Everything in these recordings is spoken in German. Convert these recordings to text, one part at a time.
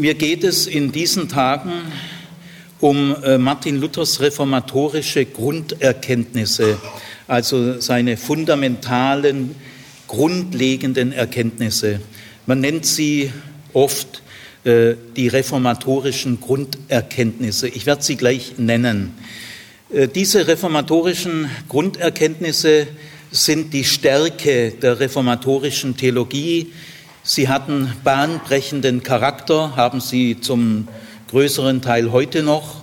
Mir geht es in diesen Tagen um äh, Martin Luthers reformatorische Grunderkenntnisse, also seine fundamentalen, grundlegenden Erkenntnisse. Man nennt sie oft äh, die reformatorischen Grunderkenntnisse. Ich werde sie gleich nennen. Äh, diese reformatorischen Grunderkenntnisse sind die Stärke der reformatorischen Theologie, Sie hatten bahnbrechenden Charakter, haben sie zum größeren Teil heute noch.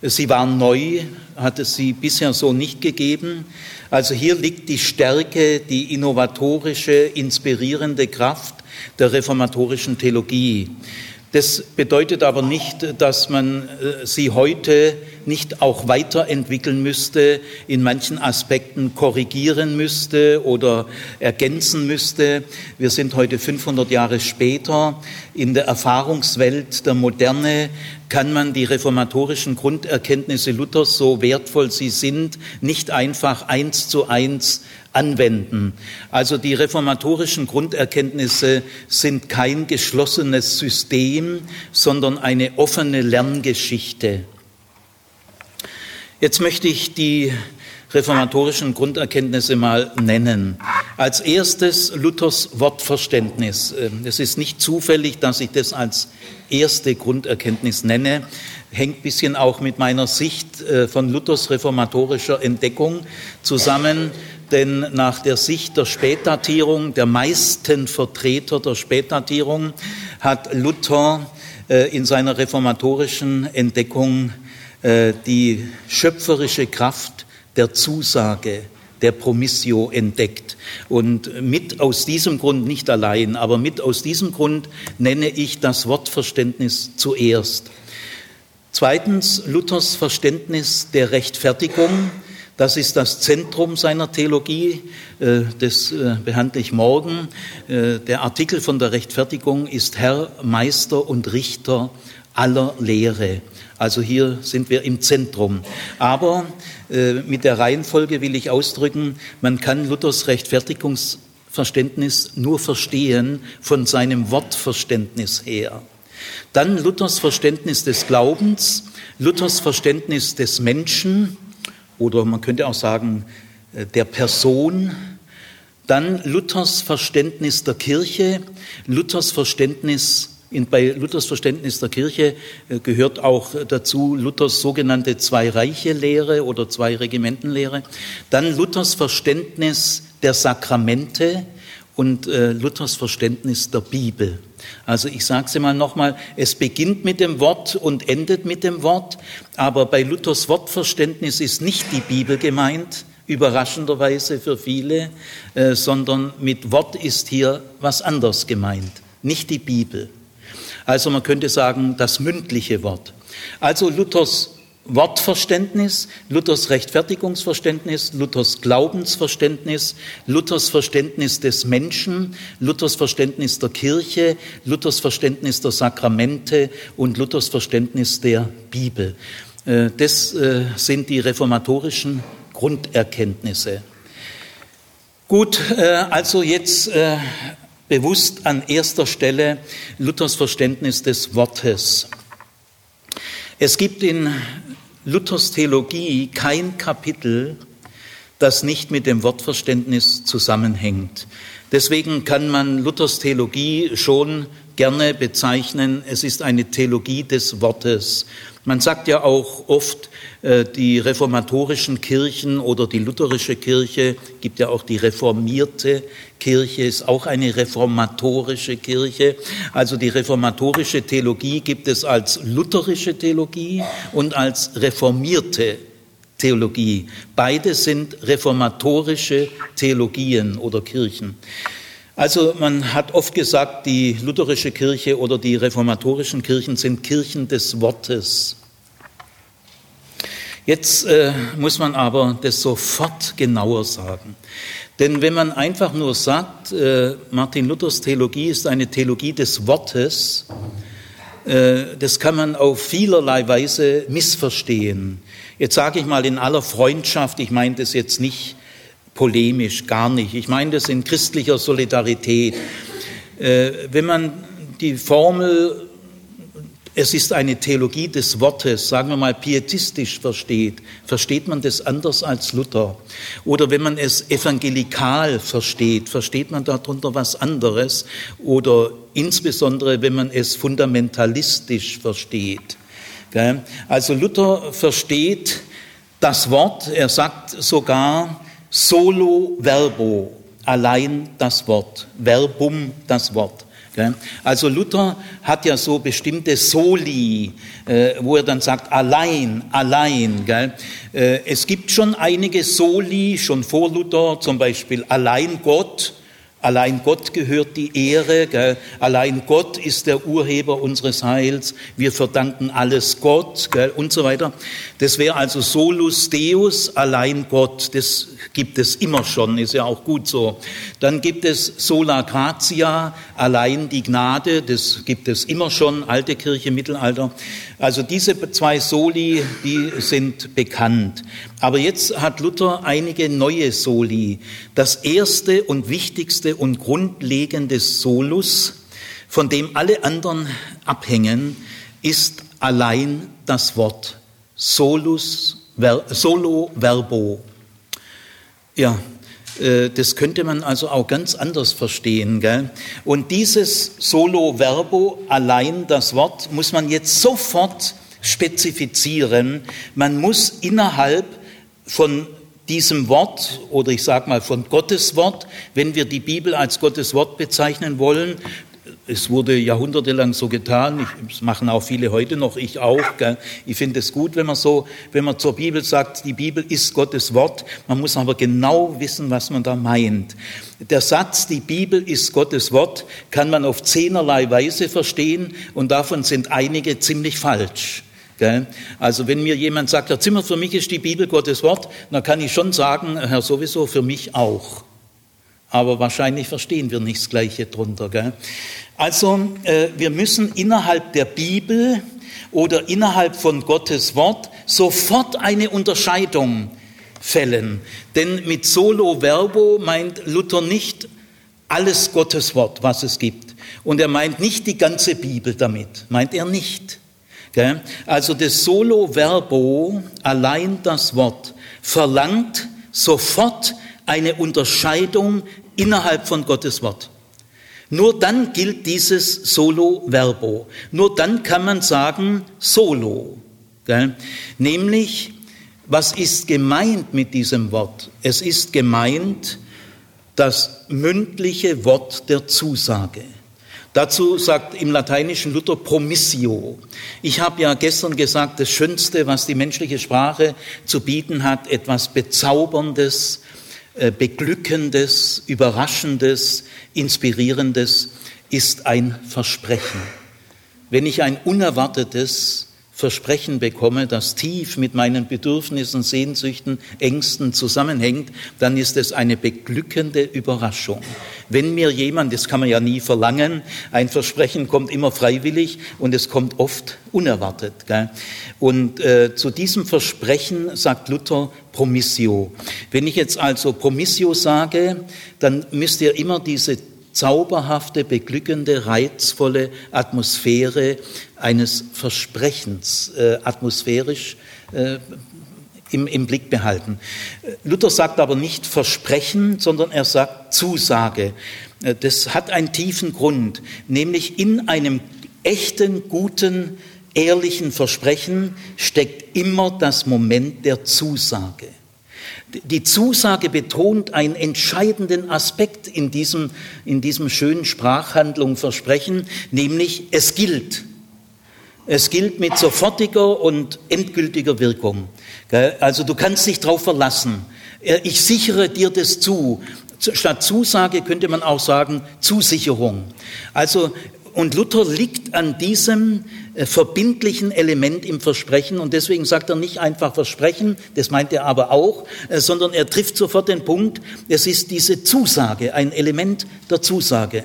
Sie waren neu, hat es sie bisher so nicht gegeben. Also hier liegt die Stärke, die innovatorische, inspirierende Kraft der reformatorischen Theologie. Das bedeutet aber nicht, dass man äh, sie heute nicht auch weiterentwickeln müsste, in manchen Aspekten korrigieren müsste oder ergänzen müsste. Wir sind heute 500 Jahre später. In der Erfahrungswelt der Moderne kann man die reformatorischen Grunderkenntnisse Luthers, so wertvoll sie sind, nicht einfach eins zu eins anwenden. Also die reformatorischen Grunderkenntnisse sind kein geschlossenes System, sondern eine offene Lerngeschichte. Jetzt möchte ich die reformatorischen Grunderkenntnisse mal nennen. Als erstes Luthers Wortverständnis. Ähm, es ist nicht zufällig, dass ich das als erste Grunderkenntnis nenne. Hängt ein bisschen auch mit meiner Sicht äh, von Luthers reformatorischer Entdeckung zusammen. Denn nach der Sicht der Spätdatierung, der meisten Vertreter der Spätdatierung, hat Luther äh, in seiner reformatorischen Entdeckung äh, die schöpferische Kraft der Zusage, der Promissio entdeckt. Und mit aus diesem Grund, nicht allein, aber mit aus diesem Grund nenne ich das Wortverständnis zuerst. Zweitens Luthers Verständnis der Rechtfertigung. Das ist das Zentrum seiner Theologie. Äh, das äh, behandle ich morgen. Der Artikel von der Rechtfertigung ist Herr, Meister und Richter aller Lehre. Also hier sind wir im Zentrum. Aber äh, mit der Reihenfolge will ich ausdrücken, man kann Luthers Rechtfertigungsverständnis nur verstehen von seinem Wortverständnis her. Dann Luthers Verständnis des Glaubens, Luthers Verständnis des Menschen oder man könnte auch sagen äh, der Person, dann Luthers Verständnis der Kirche, Luthers Verständnis in, bei Luthers Verständnis der Kirche äh, gehört auch dazu Luthers sogenannte Zwei-Reiche-Lehre oder Zwei-Regimentenlehre. Dann Luthers Verständnis der Sakramente und äh, Luthers Verständnis der Bibel. Also ich sage es mal nochmal, es beginnt mit dem Wort und endet mit dem Wort, aber bei Luthers Wortverständnis ist nicht die Bibel gemeint, überraschenderweise für viele, äh, sondern mit Wort ist hier was anderes gemeint, nicht die Bibel. Also man könnte sagen, das mündliche Wort. Also Luthers Wortverständnis, Luthers Rechtfertigungsverständnis, Luthers Glaubensverständnis, Luthers Verständnis des Menschen, Luthers Verständnis der Kirche, Luthers Verständnis der Sakramente und Luthers Verständnis der Bibel. Äh, das äh, sind die reformatorischen Grunderkenntnisse. Gut, äh, also jetzt bewusst an erster Stelle Luthers Verständnis des Wortes. Es gibt in Luthers Theologie kein Kapitel, das nicht mit dem Wortverständnis zusammenhängt. Deswegen kann man Luthers Theologie schon gerne bezeichnen, es ist eine Theologie des Wortes. Man sagt ja auch oft, äh, die reformatorischen Kirchen oder die lutherische Kirche, gibt ja auch die reformierte Kirche, ist auch eine reformatorische Kirche. Also die reformatorische Theologie gibt es als lutherische Theologie und als reformierte Theologie. Beide sind reformatorische Theologien oder Kirchen. Also man hat oft gesagt, die lutherische Kirche oder die reformatorischen Kirchen sind Kirchen des Wortes. Jetzt äh, muss man aber das sofort genauer sagen. Denn wenn man einfach nur sagt, äh, Martin Luthers Theologie ist eine Theologie des Wortes, äh, das kann man auf vielerlei Weise missverstehen. Jetzt sage ich mal in aller Freundschaft, ich meine das jetzt nicht polemisch, gar nicht. Ich meine das in christlicher Solidarität. Äh, wenn man die Formel es ist eine Theologie des Wortes, sagen wir mal pietistisch versteht, versteht man das anders als Luther. Oder wenn man es evangelikal versteht, versteht man darunter was anderes. Oder insbesondere, wenn man es fundamentalistisch versteht. Also Luther versteht das Wort, er sagt sogar solo verbo, allein das Wort, verbum das Wort. Also Luther hat ja so bestimmte Soli, äh, wo er dann sagt, allein, allein. Äh, es gibt schon einige Soli, schon vor Luther, zum Beispiel allein Gott, Allein Gott gehört die Ehre, gell? allein Gott ist der Urheber unseres Heils, wir verdanken alles Gott gell? und so weiter. Das wäre also solus Deus, allein Gott, das gibt es immer schon, ist ja auch gut so. Dann gibt es sola gratia, allein die Gnade, das gibt es immer schon, alte Kirche, Mittelalter. Also diese zwei Soli, die sind bekannt. Aber jetzt hat Luther einige neue Soli. Das erste und wichtigste und grundlegende Solus, von dem alle anderen abhängen, ist allein das Wort. Solus, ver, solo verbo. Ja, äh, das könnte man also auch ganz anders verstehen. Gell? Und dieses Solo Verbo, allein das Wort, muss man jetzt sofort spezifizieren. Man muss innerhalb von diesem Wort oder ich sage mal von Gottes Wort, wenn wir die Bibel als Gottes Wort bezeichnen wollen, es wurde jahrhundertelang so getan, das machen auch viele heute noch, ich auch. Gell. Ich finde es gut, wenn man so, wenn man zur Bibel sagt, die Bibel ist Gottes Wort. Man muss aber genau wissen, was man da meint. Der Satz, die Bibel ist Gottes Wort, kann man auf zehnerlei Weise verstehen und davon sind einige ziemlich falsch. Also wenn mir jemand sagt, Herr Zimmer, für mich ist die Bibel Gottes Wort, dann kann ich schon sagen, Herr sowieso, für mich auch. Aber wahrscheinlich verstehen wir nicht das Gleiche drunter. Gell? Also äh, wir müssen innerhalb der Bibel oder innerhalb von Gottes Wort sofort eine Unterscheidung fällen. Denn mit solo verbo meint Luther nicht alles Gottes Wort, was es gibt. Und er meint nicht die ganze Bibel damit, meint er nicht. Also das solo verbo, allein das Wort, verlangt sofort eine Unterscheidung innerhalb von Gottes Wort. Nur dann gilt dieses Solo Verbo. Nur dann kann man sagen Solo. Nämlich, was ist gemeint mit diesem Wort? Es ist gemeint das mündliche Wort der Zusage. Dazu sagt im lateinischen Luther Promissio. Ich habe ja gestern gesagt, das Schönste, was die menschliche Sprache zu bieten hat, etwas Bezauberndes, äh, Beglückendes, Überraschendes, Inspirierendes ist ein Versprechen. Wenn ich ein unerwartetes Versprechen bekomme, das tief mit meinen Bedürfnissen, Sehnsüchten, Ängsten zusammenhängt, dann ist es eine beglückende Überraschung. Wenn mir jemand, das kann man ja nie verlangen, ein Versprechen kommt immer freiwillig und es kommt oft unerwartet. Gell? Und äh, zu diesem Versprechen sagt Luther Promissio. Wenn ich jetzt also Promissio sage, dann müsst ihr immer diese zauberhafte, beglückende, reizvolle Atmosphäre eines Versprechens äh, atmosphärisch äh, im, im Blick behalten. Luther sagt aber nicht Versprechen, sondern er sagt Zusage. Äh, das hat einen tiefen Grund, nämlich in einem echten, guten, ehrlichen Versprechen steckt immer das Moment der Zusage. Die Zusage betont einen entscheidenden Aspekt in diesem, in diesem schönen Sprachhandlung Versprechen, nämlich es gilt. Es gilt mit sofortiger und endgültiger Wirkung. Also du kannst dich darauf verlassen. Ich sichere dir das zu. Statt Zusage könnte man auch sagen Zusicherung. Also und Luther liegt an diesem äh, verbindlichen Element im Versprechen und deswegen sagt er nicht einfach Versprechen, das meint er aber auch, äh, sondern er trifft sofort den Punkt, es ist diese Zusage, ein Element der Zusage.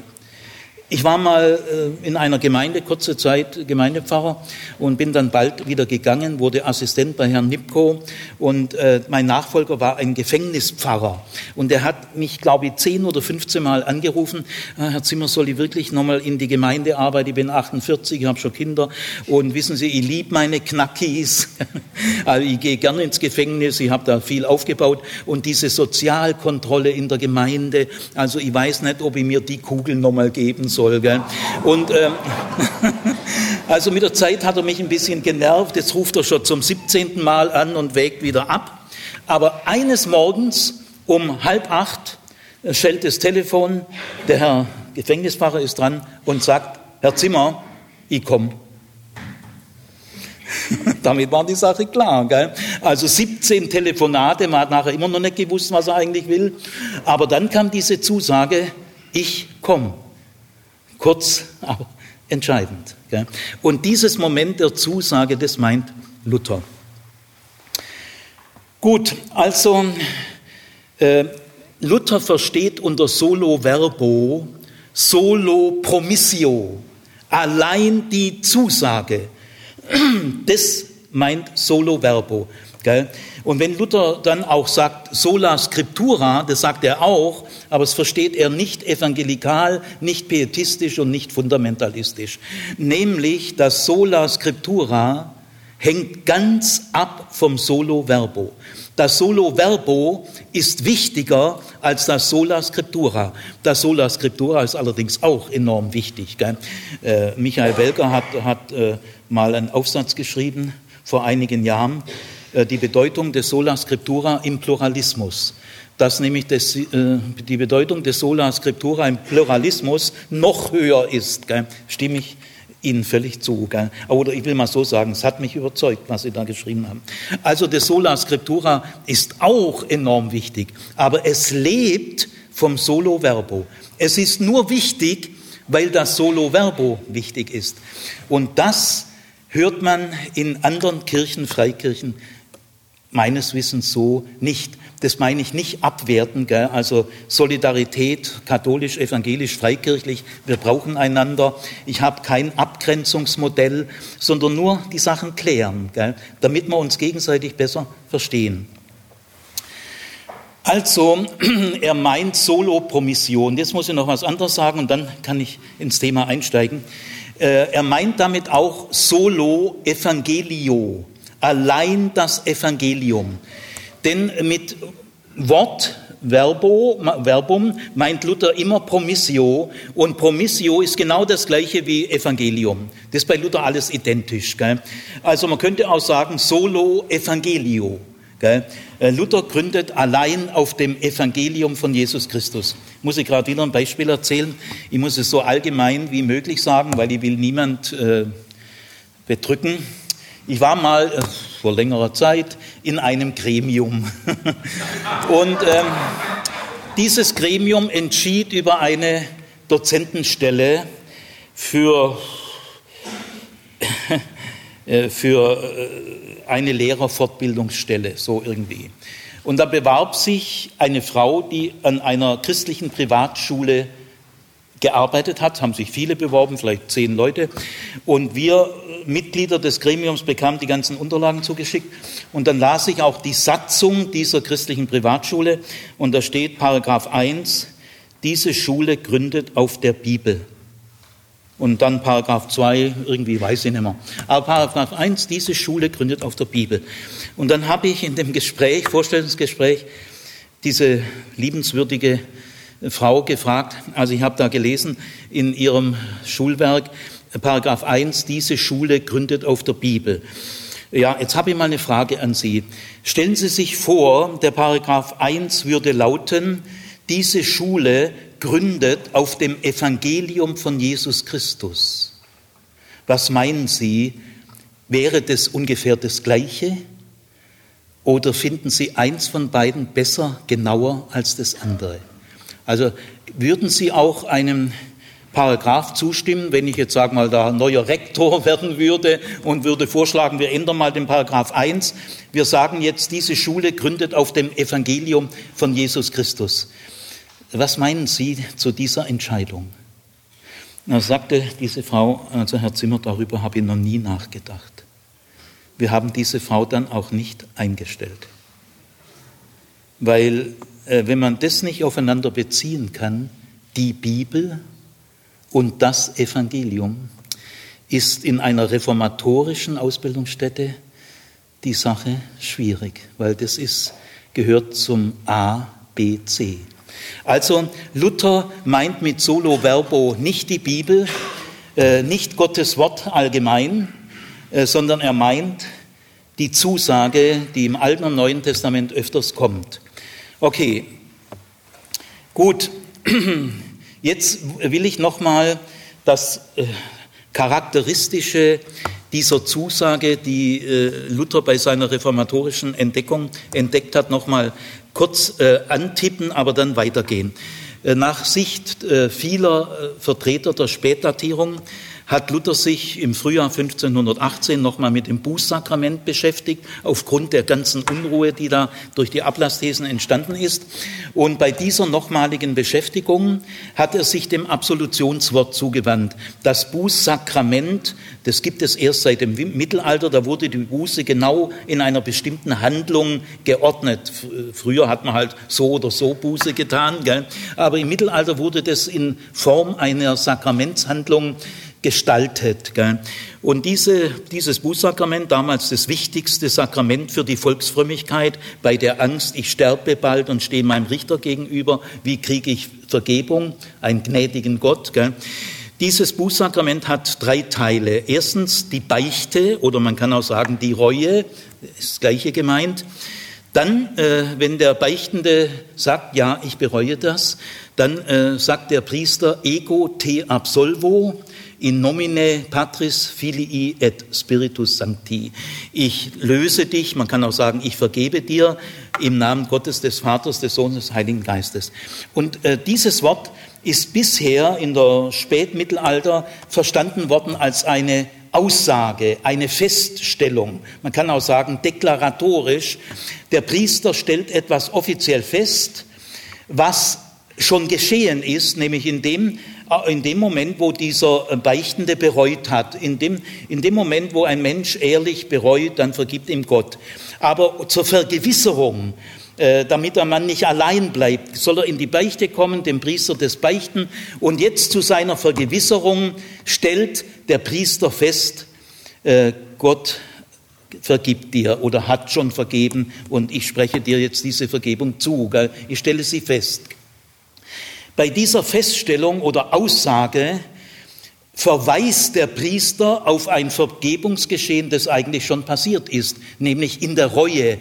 Ich war mal äh, in einer Gemeinde, kurze Zeit Gemeindepfarrer und bin dann bald wieder gegangen, wurde Assistent bei Herrn Nipko und äh, mein Nachfolger war ein Gefängnispfarrer. Und der hat mich, glaube ich, zehn oder 15 Mal angerufen, ah, Herr Zimmer, soll ich wirklich nochmal in die Gemeinde arbeiten? Ich bin 48, ich habe schon Kinder. Und wissen Sie, ich liebe meine Knackis, also ich gehe gerne ins Gefängnis, ich habe da viel aufgebaut. Und diese Sozialkontrolle in der Gemeinde, also ich weiß nicht, ob ich mir die Kugel nochmal geben soll. Gell? Und ähm, also mit der Zeit hat er mich ein bisschen genervt. Jetzt ruft er schon zum 17. Mal an und wägt wieder ab. Aber eines Morgens um halb acht äh, schellt das Telefon. Der Herr Gefängnisfacher ist dran und sagt: Herr Zimmer, ich komme. Damit war die Sache klar. Gell? Also 17 Telefonate, man hat nachher immer noch nicht gewusst, was er eigentlich will. Aber dann kam diese Zusage, ich komme. Kurz, aber entscheidend. Und dieses Moment der Zusage, das meint Luther. Gut, also äh, Luther versteht unter solo verbo, solo promissio, allein die Zusage. Das meint solo verbo. Gell? Und wenn Luther dann auch sagt, sola scriptura, das sagt er auch, aber es versteht er nicht evangelikal, nicht pietistisch und nicht fundamentalistisch. Nämlich, das sola scriptura hängt ganz ab vom solo verbo. Das Solo Verbo ist wichtiger als das Sola Scriptura. Das Sola Scriptura ist allerdings auch enorm wichtig. Äh, Michael Welker hat, hat äh, mal einen Aufsatz geschrieben vor einigen Jahren, die Bedeutung des Sola Scriptura im Pluralismus. Dass nämlich das, äh, die Bedeutung des Sola Scriptura im Pluralismus noch höher ist. Gell? Stimme ich Ihnen völlig zu. Gell? Oder ich will mal so sagen, es hat mich überzeugt, was Sie da geschrieben haben. Also das Sola Scriptura ist auch enorm wichtig, aber es lebt vom Solo Verbo. Es ist nur wichtig, weil das Solo Verbo wichtig ist. Und das hört man in anderen Kirchen, Freikirchen, meines Wissens so nicht. Das meine ich nicht abwerten, gell? also Solidarität, katholisch, evangelisch, freikirchlich, wir brauchen einander. Ich habe kein Abgrenzungsmodell, sondern nur die Sachen klären, gell? damit wir uns gegenseitig besser verstehen. Also, er meint Solo-Promission. Jetzt muss ich noch was anderes sagen und dann kann ich ins Thema einsteigen. Äh, er meint damit auch Solo-Evangelio allein das Evangelium. Denn mit Wort, Verbo, Verbum meint Luther immer Promissio und Promissio ist genau das gleiche wie Evangelium. Das ist bei Luther alles identisch. Gell? Also man könnte auch sagen Solo Evangelio. Gell? Äh, Luther gründet allein auf dem Evangelium von Jesus Christus. Muss ich gerade wieder ein Beispiel erzählen? Ich muss es so allgemein wie möglich sagen, weil ich will niemand äh, bedrücken. Ich war mal äh, vor längerer Zeit in einem Gremium. Und ähm, dieses Gremium entschied über eine Dozentenstelle für, äh, für äh, eine Lehrerfortbildungsstelle, so irgendwie. Und da bewarb sich eine Frau, die an einer christlichen Privatschule gearbeitet hat, haben sich viele beworben, vielleicht zehn Leute. Und wir Mitglieder des Gremiums bekamen die ganzen Unterlagen zugeschickt. Und dann las ich auch die Satzung dieser christlichen Privatschule. Und da steht Paragraph 1, diese Schule gründet auf der Bibel. Und dann Paragraph 2, irgendwie weiß ich nicht mehr. Aber Paragraph 1, diese Schule gründet auf der Bibel. Und dann habe ich in dem Gespräch, Vorstellungsgespräch, diese liebenswürdige Frau gefragt, also ich habe da gelesen in ihrem Schulwerk, Paragraph 1, diese Schule gründet auf der Bibel. Ja, jetzt habe ich mal eine Frage an Sie. Stellen Sie sich vor, der Paragraph 1 würde lauten, diese Schule gründet auf dem Evangelium von Jesus Christus. Was meinen Sie? Wäre das ungefähr das Gleiche? Oder finden Sie eins von beiden besser, genauer als das andere? Also würden Sie auch einem Paragraph zustimmen, wenn ich jetzt sage mal da neuer Rektor werden würde und würde vorschlagen, wir ändern mal den Paragraph 1. Wir sagen jetzt, diese Schule gründet auf dem Evangelium von Jesus Christus. Was meinen Sie zu dieser Entscheidung? Da sagte diese Frau, also Herr Zimmer, darüber habe ich noch nie nachgedacht. Wir haben diese Frau dann auch nicht eingestellt. Weil wenn man das nicht aufeinander beziehen kann, die Bibel und das Evangelium, ist in einer reformatorischen Ausbildungsstätte die Sache schwierig, weil das ist, gehört zum A, B, C. Also Luther meint mit Solo Verbo nicht die Bibel, äh, nicht Gottes Wort allgemein, äh, sondern er meint die Zusage, die im Alten und Neuen Testament öfters kommt. Okay, gut. Jetzt will ich nochmal das äh, Charakteristische dieser Zusage, die äh, Luther bei seiner reformatorischen Entdeckung entdeckt hat, nochmal kurz äh, antippen, aber dann weitergehen. Nach Sicht vieler Vertreter der Spätdatierung hat Luther sich im Frühjahr 1518 nochmal mit dem Bußsakrament beschäftigt, aufgrund der ganzen Unruhe, die da durch die Ablassthesen entstanden ist. Und bei dieser nochmaligen Beschäftigung hat er sich dem Absolutionswort zugewandt. Das Bußsakrament, das gibt es erst seit dem Mittelalter, da wurde die Buße genau in einer bestimmten Handlung geordnet. Früher hat man halt so oder so Buße getan, gell? aber im Mittelalter wurde das in Form einer Sakramentshandlung gestaltet. Und diese, dieses Bußsakrament, damals das wichtigste Sakrament für die Volksfrömmigkeit, bei der Angst, ich sterbe bald und stehe meinem Richter gegenüber, wie kriege ich Vergebung, einen gnädigen Gott. Dieses Bußsakrament hat drei Teile. Erstens die Beichte oder man kann auch sagen die Reue, ist das gleiche gemeint. Dann, äh, wenn der Beichtende sagt, ja, ich bereue das, dann äh, sagt der Priester, ego te absolvo, in nomine Patris Filii et Spiritus Sancti. Ich löse dich, man kann auch sagen, ich vergebe dir im Namen Gottes, des Vaters, des Sohnes, des Heiligen Geistes. Und äh, dieses Wort ist bisher in der Spätmittelalter verstanden worden als eine Aussage, eine Feststellung. Man kann auch sagen, deklaratorisch. Der Priester stellt etwas offiziell fest, was schon geschehen ist, nämlich in dem, in dem Moment, wo dieser äh, Beichtende bereut hat, in dem, in dem Moment, wo ein Mensch ehrlich bereut, dann vergibt ihm Gott. Aber zur Vergewisserung, äh, damit der Mann nicht allein bleibt, soll er in die Beichte kommen, dem Priester des Beichten. Und jetzt zu seiner Vergewisserung stellt der Priester fest, Gott vergibt dir oder hat schon vergeben und ich spreche dir jetzt diese Vergebung zu. Ich stelle sie fest. Bei dieser Feststellung oder Aussage verweist der Priester auf ein Vergebungsgeschehen, das eigentlich schon passiert ist, nämlich in der Reue.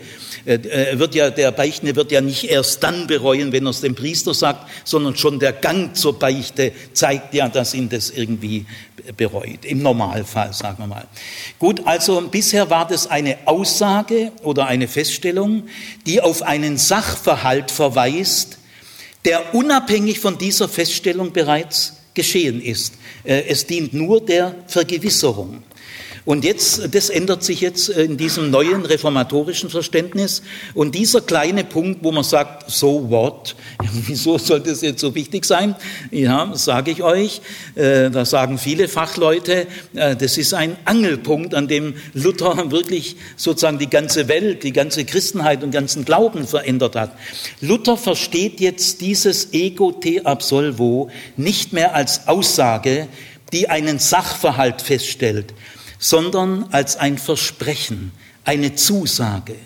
Äh, äh, wird ja, der Beichtende wird ja nicht erst dann bereuen, wenn er es dem Priester sagt, sondern schon der Gang zur Beichte zeigt ja, dass ihn das irgendwie bereut. Im Normalfall, sagen wir mal. Gut, also bisher war das eine Aussage oder eine Feststellung, die auf einen Sachverhalt verweist, der unabhängig von dieser Feststellung bereits geschehen ist. Äh, es dient nur der Vergewisserung. Und jetzt, das ändert sich jetzt in diesem neuen reformatorischen Verständnis. Und dieser kleine Punkt, wo man sagt, so what? Wieso soll das jetzt so wichtig sein? Ja, sage ich euch. Äh, da sagen viele Fachleute, äh, das ist ein Angelpunkt, an dem Luther wirklich sozusagen die ganze Welt, die ganze Christenheit und ganzen Glauben verändert hat. Luther versteht jetzt dieses Ego te absolvo nicht mehr als Aussage, die einen Sachverhalt feststellt, sondern als ein Versprechen, eine Zusage.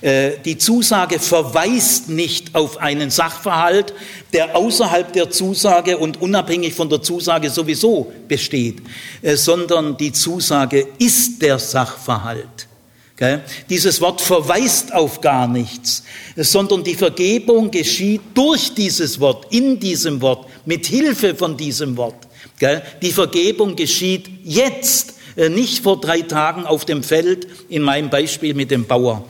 Äh, die Zusage verweist nicht auf einen Sachverhalt, der außerhalb der Zusage und unabhängig von der Zusage sowieso besteht, äh, sondern die Zusage ist der Sachverhalt. Dieses Wort verweist auf gar nichts, sondern die Vergebung geschieht durch dieses Wort, in diesem Wort, mit Hilfe von diesem Wort. Die Vergebung geschieht jetzt nicht vor drei Tagen auf dem Feld, in meinem Beispiel mit dem Bauer.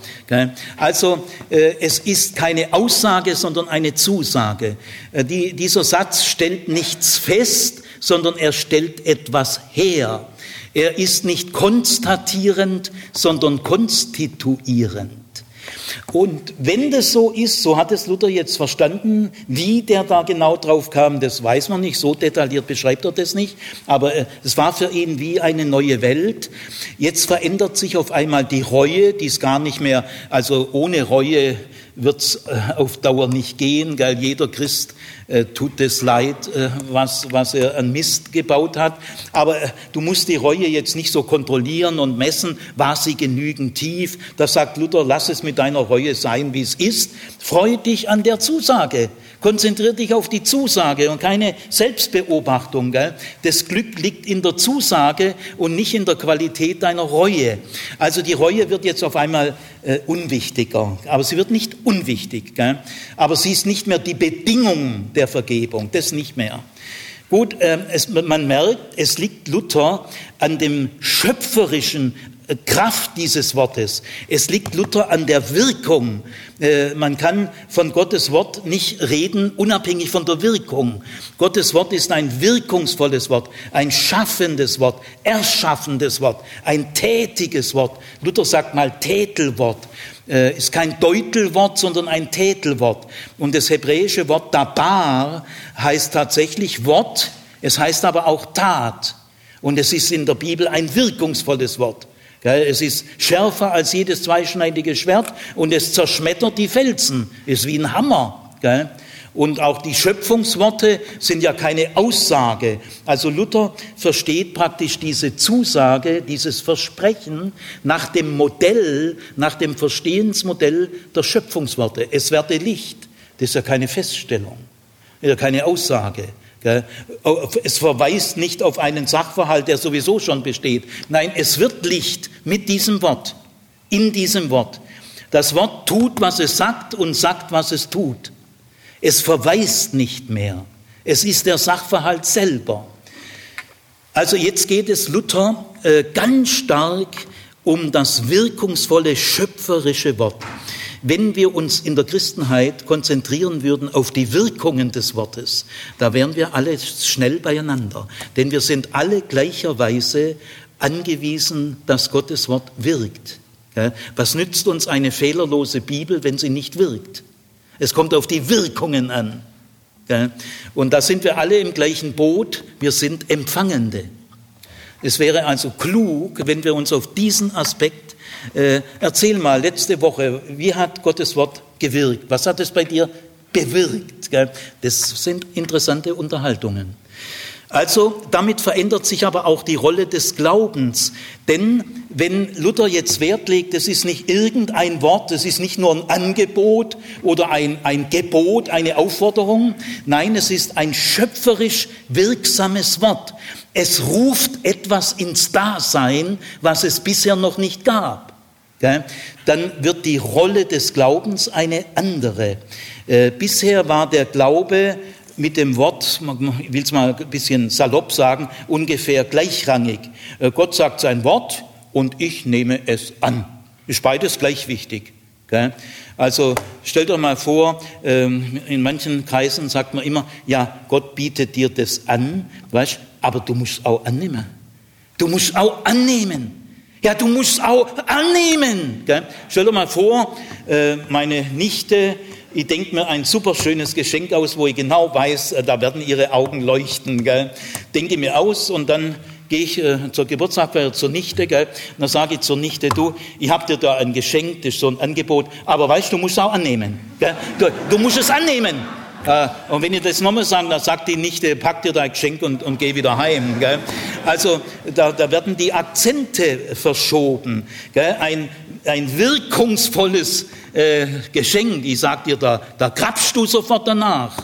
Also äh, es ist keine Aussage, sondern eine Zusage. Äh, dieser Satz stellt nichts fest, sondern er stellt etwas her. Er ist nicht konstatierend, sondern konstituierend. Und wenn das so ist, so hat es Luther jetzt verstanden, wie der da genau drauf kam, das weiß man nicht, so detailliert beschreibt er das nicht, aber äh, es war für ihn wie eine neue Welt. Jetzt verändert sich auf einmal die Reue, die ist gar nicht mehr, also ohne Reue wird es äh, auf Dauer nicht gehen, weil jeder Christ äh, tut es leid, äh, was, was er an Mist gebaut hat. Aber du musst die Reue jetzt nicht so kontrollieren und messen, war sie genügend tief. Da sagt Luther, lass es mit deiner Reue sein, wie es ist. Freu dich an der Zusage. Konzentrier dich auf die Zusage und keine Selbstbeobachtung. Gell? Das Glück liegt in der Zusage und nicht in der Qualität deiner Reue. Also die Reue wird jetzt auf einmal äh, unwichtiger, aber sie wird nicht unwichtig. Gell? Aber sie ist nicht mehr die Bedingung der Vergebung, das nicht mehr. Gut, äh, es, man merkt, es liegt Luther an dem schöpferischen Kraft dieses Wortes. Es liegt Luther an der Wirkung. Äh, man kann von Gottes Wort nicht reden, unabhängig von der Wirkung. Gottes Wort ist ein wirkungsvolles Wort, ein schaffendes Wort, erschaffendes Wort, ein tätiges Wort. Luther sagt mal Tätelwort. Äh, ist kein Deutelwort, sondern ein Tätelwort. Und das hebräische Wort dabar heißt tatsächlich Wort, es heißt aber auch Tat. Und es ist in der Bibel ein wirkungsvolles Wort. Es ist schärfer als jedes zweischneidige Schwert und es zerschmettert die Felsen. Ist wie ein Hammer. Und auch die Schöpfungsworte sind ja keine Aussage. Also Luther versteht praktisch diese Zusage, dieses Versprechen nach dem Modell, nach dem Verstehensmodell der Schöpfungsworte. Es werde Licht. Das ist ja keine Feststellung, ja keine Aussage. Es verweist nicht auf einen Sachverhalt, der sowieso schon besteht. Nein, es wird Licht mit diesem Wort, in diesem Wort. Das Wort tut, was es sagt und sagt, was es tut. Es verweist nicht mehr. Es ist der Sachverhalt selber. Also jetzt geht es Luther äh, ganz stark um das wirkungsvolle schöpferische Wort. Wenn wir uns in der Christenheit konzentrieren würden auf die Wirkungen des Wortes, da wären wir alle schnell beieinander. Denn wir sind alle gleicherweise angewiesen, dass Gottes Wort wirkt. Was nützt uns eine fehlerlose Bibel, wenn sie nicht wirkt? Es kommt auf die Wirkungen an. Und da sind wir alle im gleichen Boot. Wir sind Empfangende. Es wäre also klug, wenn wir uns auf diesen Aspekt äh, erzähl mal, letzte Woche, wie hat Gottes Wort gewirkt? Was hat es bei dir bewirkt? Gell? Das sind interessante Unterhaltungen. Also damit verändert sich aber auch die Rolle des Glaubens. Denn wenn Luther jetzt Wert legt, das ist nicht irgendein Wort, das ist nicht nur ein Angebot oder ein, ein Gebot, eine Aufforderung, nein, es ist ein schöpferisch wirksames Wort. Es ruft etwas ins Dasein, was es bisher noch nicht gab dann wird die Rolle des Glaubens eine andere. Äh, bisher war der Glaube mit dem Wort, ich will es mal ein bisschen salopp sagen, ungefähr gleichrangig. Äh, Gott sagt sein Wort und ich nehme es an. Ist beides gleich wichtig. Also stellt euch mal vor, ähm, in manchen Kreisen sagt man immer, ja, Gott bietet dir das an, weißt, aber du musst auch annehmen. Du musst auch annehmen. Ja, du musst auch annehmen. Stell dir mal vor, äh, meine Nichte, ich denke mir ein super schönes Geschenk aus, wo ich genau weiß, äh, da werden ihre Augen leuchten. Gell? Denke mir aus und dann gehe ich äh, zur Geburtstagsfeier zur Nichte, gell? Und dann sage ich zur Nichte, du, ich habe dir da ein Geschenk, das ist so ein Angebot, aber weißt du, musst auch annehmen. Gell? Du, du musst es annehmen. Äh, und wenn ihr das nochmal sagt, dann sagt die Nichte, pack dir dein Geschenk und, und geh wieder heim. Gell? Also da, da werden die Akzente verschoben. Ein, ein wirkungsvolles äh, Geschenk, ich sag dir, da, da krapschst du sofort danach.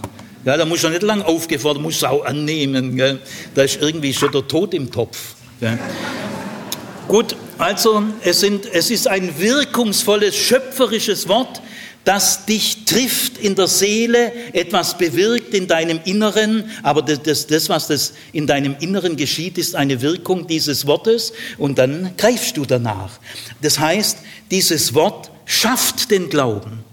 Ja, da musst du nicht lang aufgefordert, musst du auch annehmen. Gell? Da ist irgendwie schon der Tod im Topf. Gut, also es, sind, es ist ein wirkungsvolles, schöpferisches Wort, das dich trifft in der Seele, etwas bewirkt in deinem Inneren, aber das, das, was das in deinem Inneren geschieht, ist eine Wirkung dieses Wortes und dann greifst du danach. Das heißt, dieses Wort schafft den Glauben.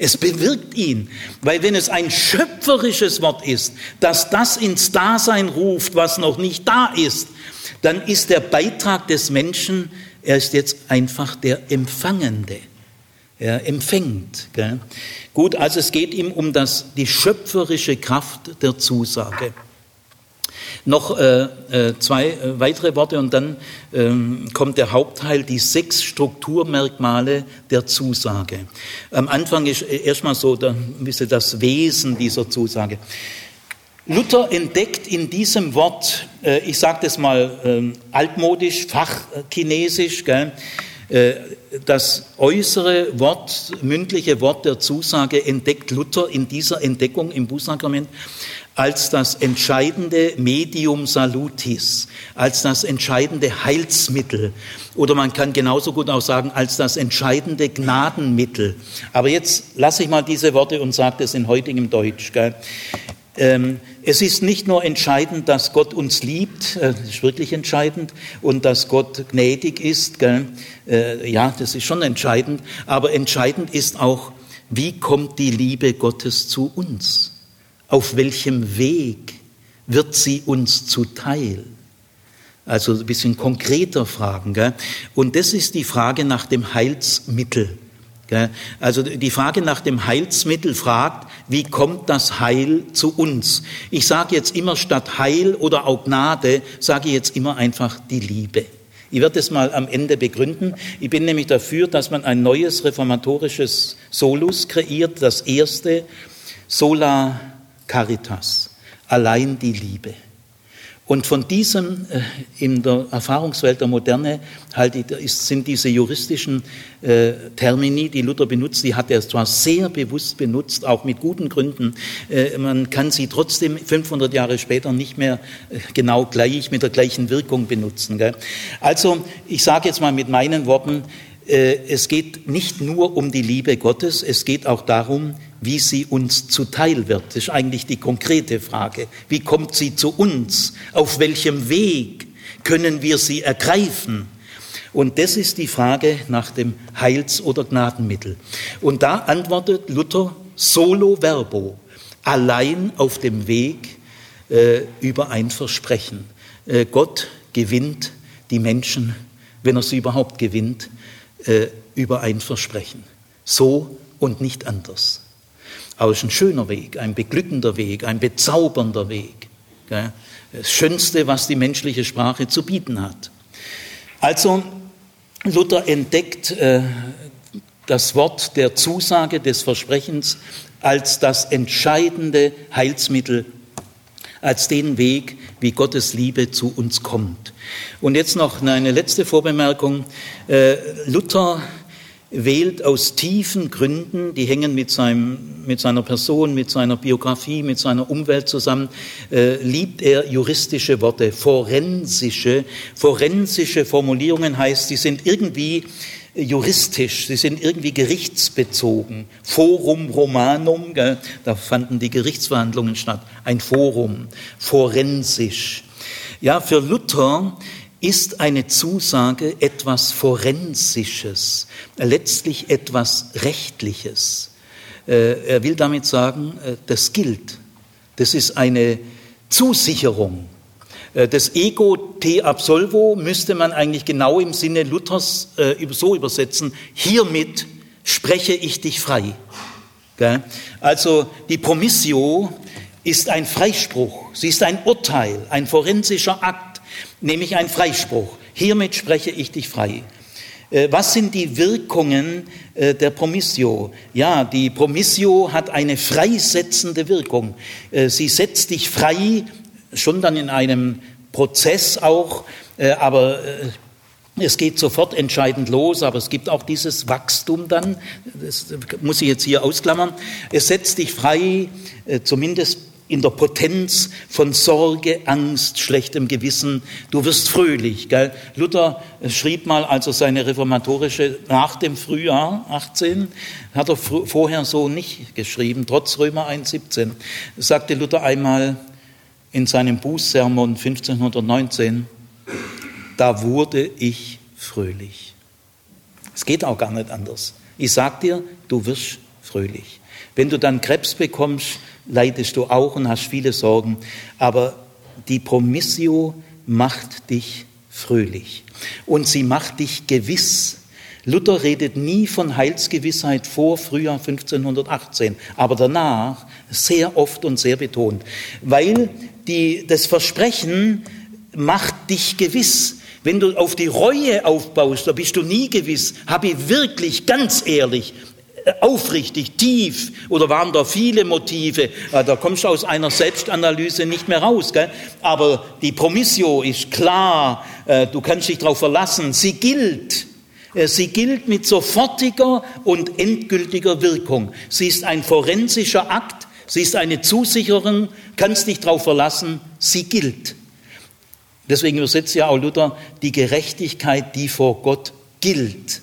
Es bewirkt ihn, weil wenn es ein schöpferisches Wort ist, dass das ins Dasein ruft, was noch nicht da ist, dann ist der Beitrag des Menschen, er ist jetzt einfach der Empfangende. Er empfängt. Gell? Gut, also es geht ihm um das, die schöpferische Kraft der Zusage. Noch äh, äh, zwei äh, weitere Worte und dann ähm, kommt der Hauptteil, die sechs Strukturmerkmale der Zusage. Am Anfang ist erstmal so da, das Wesen dieser Zusage. Luther entdeckt in diesem Wort, äh, ich sage das mal ähm, altmodisch, fachchinesisch, gell, äh, das äußere Wort, mündliche Wort der Zusage entdeckt Luther in dieser Entdeckung im Bußsakrament als das entscheidende Medium Salutis, als das entscheidende Heilsmittel. Oder man kann genauso gut auch sagen, als das entscheidende Gnadenmittel. Aber jetzt lasse ich mal diese Worte und sage das in heutigem Deutsch. Gell? Ähm, es ist nicht nur entscheidend, dass Gott uns liebt, äh, das ist wirklich entscheidend, und dass Gott gnädig ist. Gell? Äh, ja, das ist schon entscheidend. Aber entscheidend ist auch, wie kommt die Liebe Gottes zu uns? Auf welchem Weg wird sie uns zuteil? Also ein bisschen konkreter fragen. Gell? Und das ist die Frage nach dem Heilsmittel. Also die Frage nach dem Heilsmittel fragt, wie kommt das Heil zu uns? Ich sage jetzt immer statt Heil oder auch Gnade, sage ich jetzt immer einfach die Liebe. Ich werde es mal am Ende begründen. Ich bin nämlich dafür, dass man ein neues reformatorisches Solus kreiert, das erste Sola Caritas, allein die Liebe. Und von diesem äh, in der Erfahrungswelt der Moderne halt sind diese juristischen äh, Termini, die Luther benutzt, die hat er zwar sehr bewusst benutzt, auch mit guten Gründen. Äh, man kann sie trotzdem 500 Jahre später nicht mehr genau gleich mit der gleichen Wirkung benutzen. Also ich sage jetzt mal mit meinen Worten, es geht nicht nur um die Liebe Gottes, es geht auch darum, wie sie uns zuteil wird. Das ist eigentlich die konkrete Frage. Wie kommt sie zu uns? Auf welchem Weg können wir sie ergreifen? Und das ist die Frage nach dem Heils- oder Gnadenmittel. Und da antwortet Luther solo verbo, allein auf dem Weg äh, über ein Versprechen. Äh, Gott gewinnt die Menschen, wenn er sie überhaupt gewinnt, äh, über ein Versprechen. So und nicht anders. Aber es ist ein schöner Weg, ein beglückender Weg, ein bezaubernder Weg. Das Schönste, was die menschliche Sprache zu bieten hat. Also Luther entdeckt äh, das Wort der Zusage, des Versprechens als das entscheidende Heilsmittel, als den Weg, wie Gottes Liebe zu uns kommt. Und jetzt noch eine letzte Vorbemerkung. Äh, Luther wählt aus tiefen Gründen, die hängen mit, seinem, mit seiner Person, mit seiner Biografie, mit seiner Umwelt zusammen, äh, liebt er juristische Worte, forensische. Forensische Formulierungen heißt, sie sind irgendwie juristisch, sie sind irgendwie gerichtsbezogen. Forum Romanum, gell, da fanden die Gerichtsverhandlungen statt, ein Forum, forensisch. Ja, für Luther ist eine Zusage etwas Forensisches, letztlich etwas Rechtliches. Äh, er will damit sagen, äh, das gilt. Das ist eine Zusicherung. Äh, das Ego te absolvo müsste man eigentlich genau im Sinne Luthers so übersetzen, hiermit spreche ich dich frei. Also die Promissio ist ein Freispruch, sie ist ein Urteil, ein forensischer Akt nämlich ein Freispruch. Hiermit spreche ich dich frei. Äh, was sind die Wirkungen äh, der Promissio? Ja, die Promissio hat eine freisetzende Wirkung. Äh, sie setzt dich frei, schon dann in einem Prozess auch, aber es geht sofort entscheidend los, aber es gibt auch dieses Wachstum dann, das muss ich jetzt hier ausklammern. Es setzt dich frei, zumindest in der Potenz von Sorge, Angst, schlechtem Gewissen. Du wirst fröhlich. Gell? Luther schrieb mal also seine reformatorische nach dem Frühjahr 18, hat er vorher so nicht geschrieben, trotz Römer 1,17. Sagte Luther einmal in seinem Bußsermon 1519, da wurde ich fröhlich. Es geht auch gar nicht anders. Ich sag dir, du wirst fröhlich. Wenn du dann Krebs bekommst, leidest du auch und hast viele Sorgen, aber die Promissio macht dich fröhlich und sie macht dich gewiss. Luther redet nie von Heilsgewissheit vor Frühjahr 1518, aber danach sehr oft und sehr betont, weil die, das Versprechen macht dich gewiss. Wenn du auf die Reue aufbaust, da bist du nie gewiss. Habe ich wirklich ganz ehrlich aufrichtig, tief oder waren da viele Motive? Da kommst du aus einer Selbstanalyse nicht mehr raus. Gell? Aber die Promissio ist klar, äh, du kannst dich darauf verlassen, sie gilt. Äh, sie gilt mit sofortiger und endgültiger Wirkung. Sie ist ein forensischer Akt, sie ist eine Zusicherung, kannst dich darauf verlassen, sie gilt. Deswegen übersetzt ja auch Luther die Gerechtigkeit, die vor Gott gilt.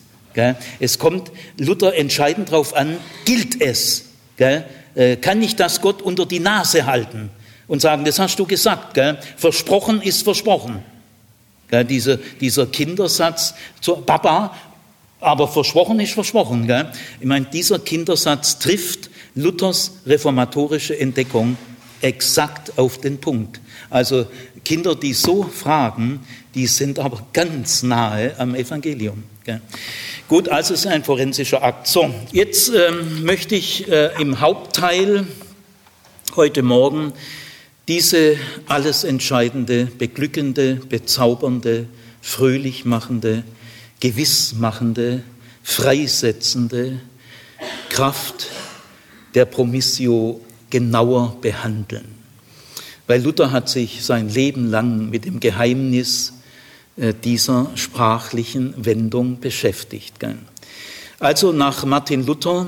Es kommt Luther entscheidend darauf an, gilt es? Äh, kann ich das Gott unter die Nase halten und sagen, das hast du gesagt, versprochen ist versprochen. Dieser, dieser Kindersatz, Papa, aber versprochen ist versprochen. Ich meine, dieser Kindersatz trifft Luthers reformatorische Entdeckung exakt auf den Punkt. Also Kinder, die so fragen, die sind aber ganz nahe am Evangelium. Gut, also es ist ein forensischer Akt. So, jetzt ähm, möchte ich äh, im Hauptteil heute Morgen diese alles entscheidende, beglückende, bezaubernde, fröhlich machende, gewissmachende, freisetzende Kraft der Promissio genauer behandeln. Weil Luther hat sich sein Leben lang mit dem Geheimnis äh, dieser sprachlichen Wendung beschäftigt. Also nach Martin Luther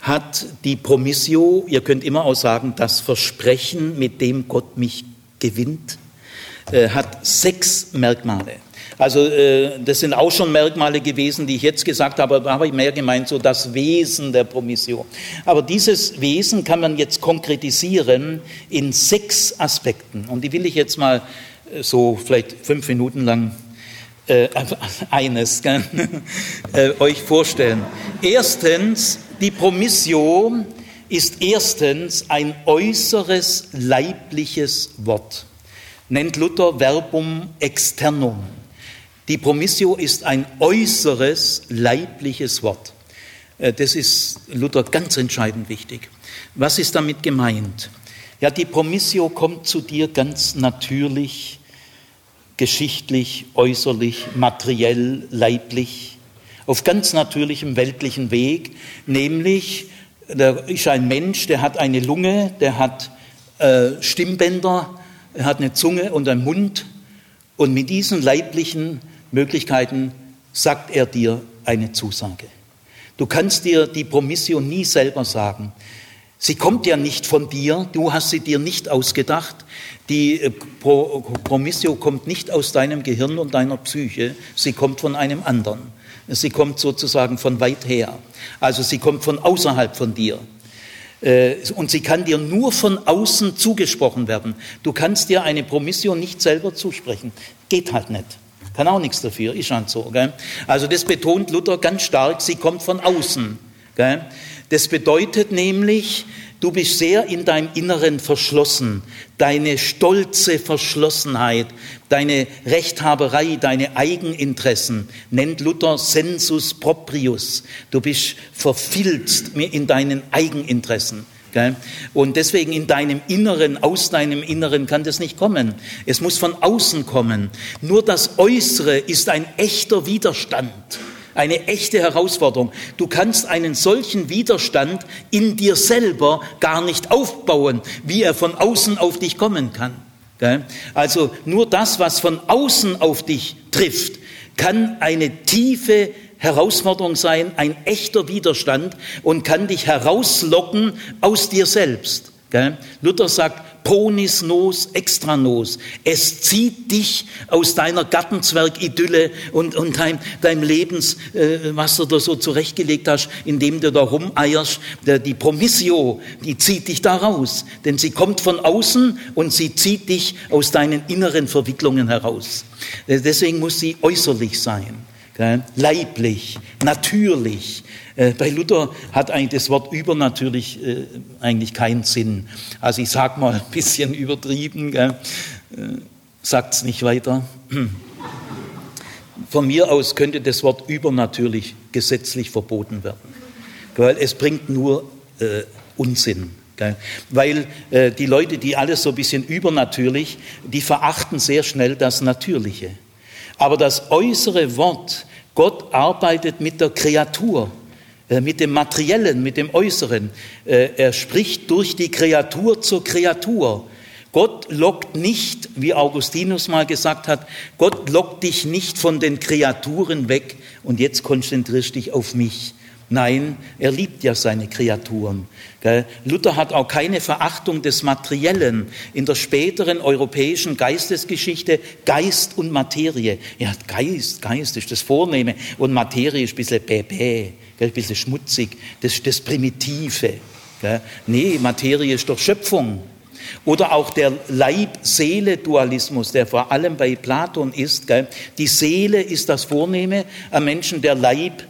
hat die Promissio, ihr könnt immer auch sagen, das Versprechen, mit dem Gott mich gewinnt, äh, hat sechs Merkmale. Also äh, das sind auch schon Merkmale gewesen, die ich jetzt gesagt habe, da habe ich mehr gemeint, so das Wesen der Promissio. Aber dieses Wesen kann man jetzt konkretisieren in sechs Aspekten. Und die will ich jetzt mal so vielleicht fünf Minuten lang äh, eines äh, euch vorstellen. Erstens, die Promissio ist erstens ein äußeres leibliches Wort. Nennt Luther Verbum externum. Die Promissio ist ein äußeres leibliches Wort. Äh, das ist Luther ganz entscheidend wichtig. Was ist damit gemeint? Ja, die Promissio kommt zu dir ganz natürlich, geschichtlich, äußerlich, materiell, leiblich, auf ganz natürlichem weltlichen Weg, nämlich da ist ein Mensch, der hat eine Lunge, der hat äh, Stimmbänder, er hat eine Zunge und einen Mund und mit diesen leiblichen Möglichkeiten sagt er dir eine Zusage. Du kannst dir die Promissio nie selber sagen. Sie kommt ja nicht von dir, du hast sie dir nicht ausgedacht. Die äh, Promissio kommt nicht aus deinem Gehirn und deiner Psyche, sie kommt von einem anderen. Sie kommt sozusagen von weit her. Also sie kommt von außerhalb von dir. Äh, und sie kann dir nur von außen zugesprochen werden. Du kannst dir eine Promissio nicht selber zusprechen. Geht halt nicht. Kann auch nichts dafür, ist halt so. Gell? Also das betont Luther ganz stark, sie kommt von außen. Gell? Das bedeutet nämlich, du bist sehr in deinem Inneren verschlossen. Deine stolze Verschlossenheit, deine Rechthaberei, deine Eigeninteressen nennt Luther sensus proprius. Du bist verfilzt in deinen Eigeninteressen. Und deswegen in deinem Inneren, aus deinem Inneren kann das nicht kommen. Es muss von außen kommen. Nur das Äußere ist ein echter Widerstand eine echte Herausforderung. Du kannst einen solchen Widerstand in dir selber gar nicht aufbauen, wie er von außen auf dich kommen kann. Also nur das, was von außen auf dich trifft, kann eine tiefe Herausforderung sein, ein echter Widerstand und kann dich herauslocken aus dir selbst. Luther sagt, ponis nos extra nos. Es zieht dich aus deiner Gartenzwergidylle und, und dein, deinem Lebens, äh, was du da so zurechtgelegt hast, indem du da rumeierst. Die Promissio, die zieht dich da raus. Denn sie kommt von außen und sie zieht dich aus deinen inneren Verwicklungen heraus. Äh, deswegen muss sie äußerlich sein. Leiblich, natürlich, äh, bei Luther hat eigentlich das Wort übernatürlich äh, eigentlich keinen Sinn. Also ich sage mal ein bisschen übertrieben, äh, sagt es nicht weiter. von mir aus könnte das Wort übernatürlich gesetzlich verboten werden, weil es bringt nur Unsinn. Gell? Weil die Leute, die alles so ein bisschen übernatürlich, die verachten sehr schnell das Natürliche. Aber das äußere Wort, Gott arbeitet mit der Kreatur, äh, mit dem Materiellen, mit dem Äußeren. Äh, er spricht durch die Kreatur zur Kreatur. Gott lockt nicht, wie Augustinus mal gesagt hat, Gott lockt dich nicht von den Kreaturen weg und jetzt konzentrierst dich auf mich. Nein, er liebt ja seine Kreaturen. Luther hat auch keine Verachtung des Materiellen. In der späteren europäischen Geistesgeschichte Geist und Materie. Ja, Geist, Geist ist das Vornehme und Materie ist ein bisschen bäbä, ein bisschen schmutzig, das ist das Primitive. Nee, Materie ist doch Schöpfung. Oder auch der Leib-Seele-Dualismus, der vor allem bei Platon ist. Die Seele ist das Vornehme am Menschen, der Leib ist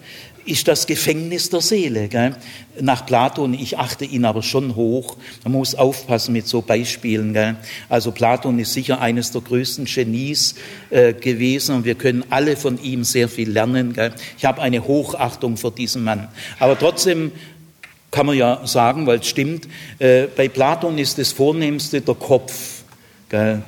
das Gefängnis der Seele. Gell? Nach Platon, ich achte ihn aber schon hoch. Man muss aufpassen mit so Beispielen. Gell? Also Platon ist sicher eines der größten Genies äh, gewesen und wir können alle von ihm sehr viel lernen. Gell? Ich habe eine Hochachtung vor diesem Mann. Aber trotzdem kann man ja sagen, weil es stimmt, äh, bei Platon ist das Vornehmste der Kopf. Gell?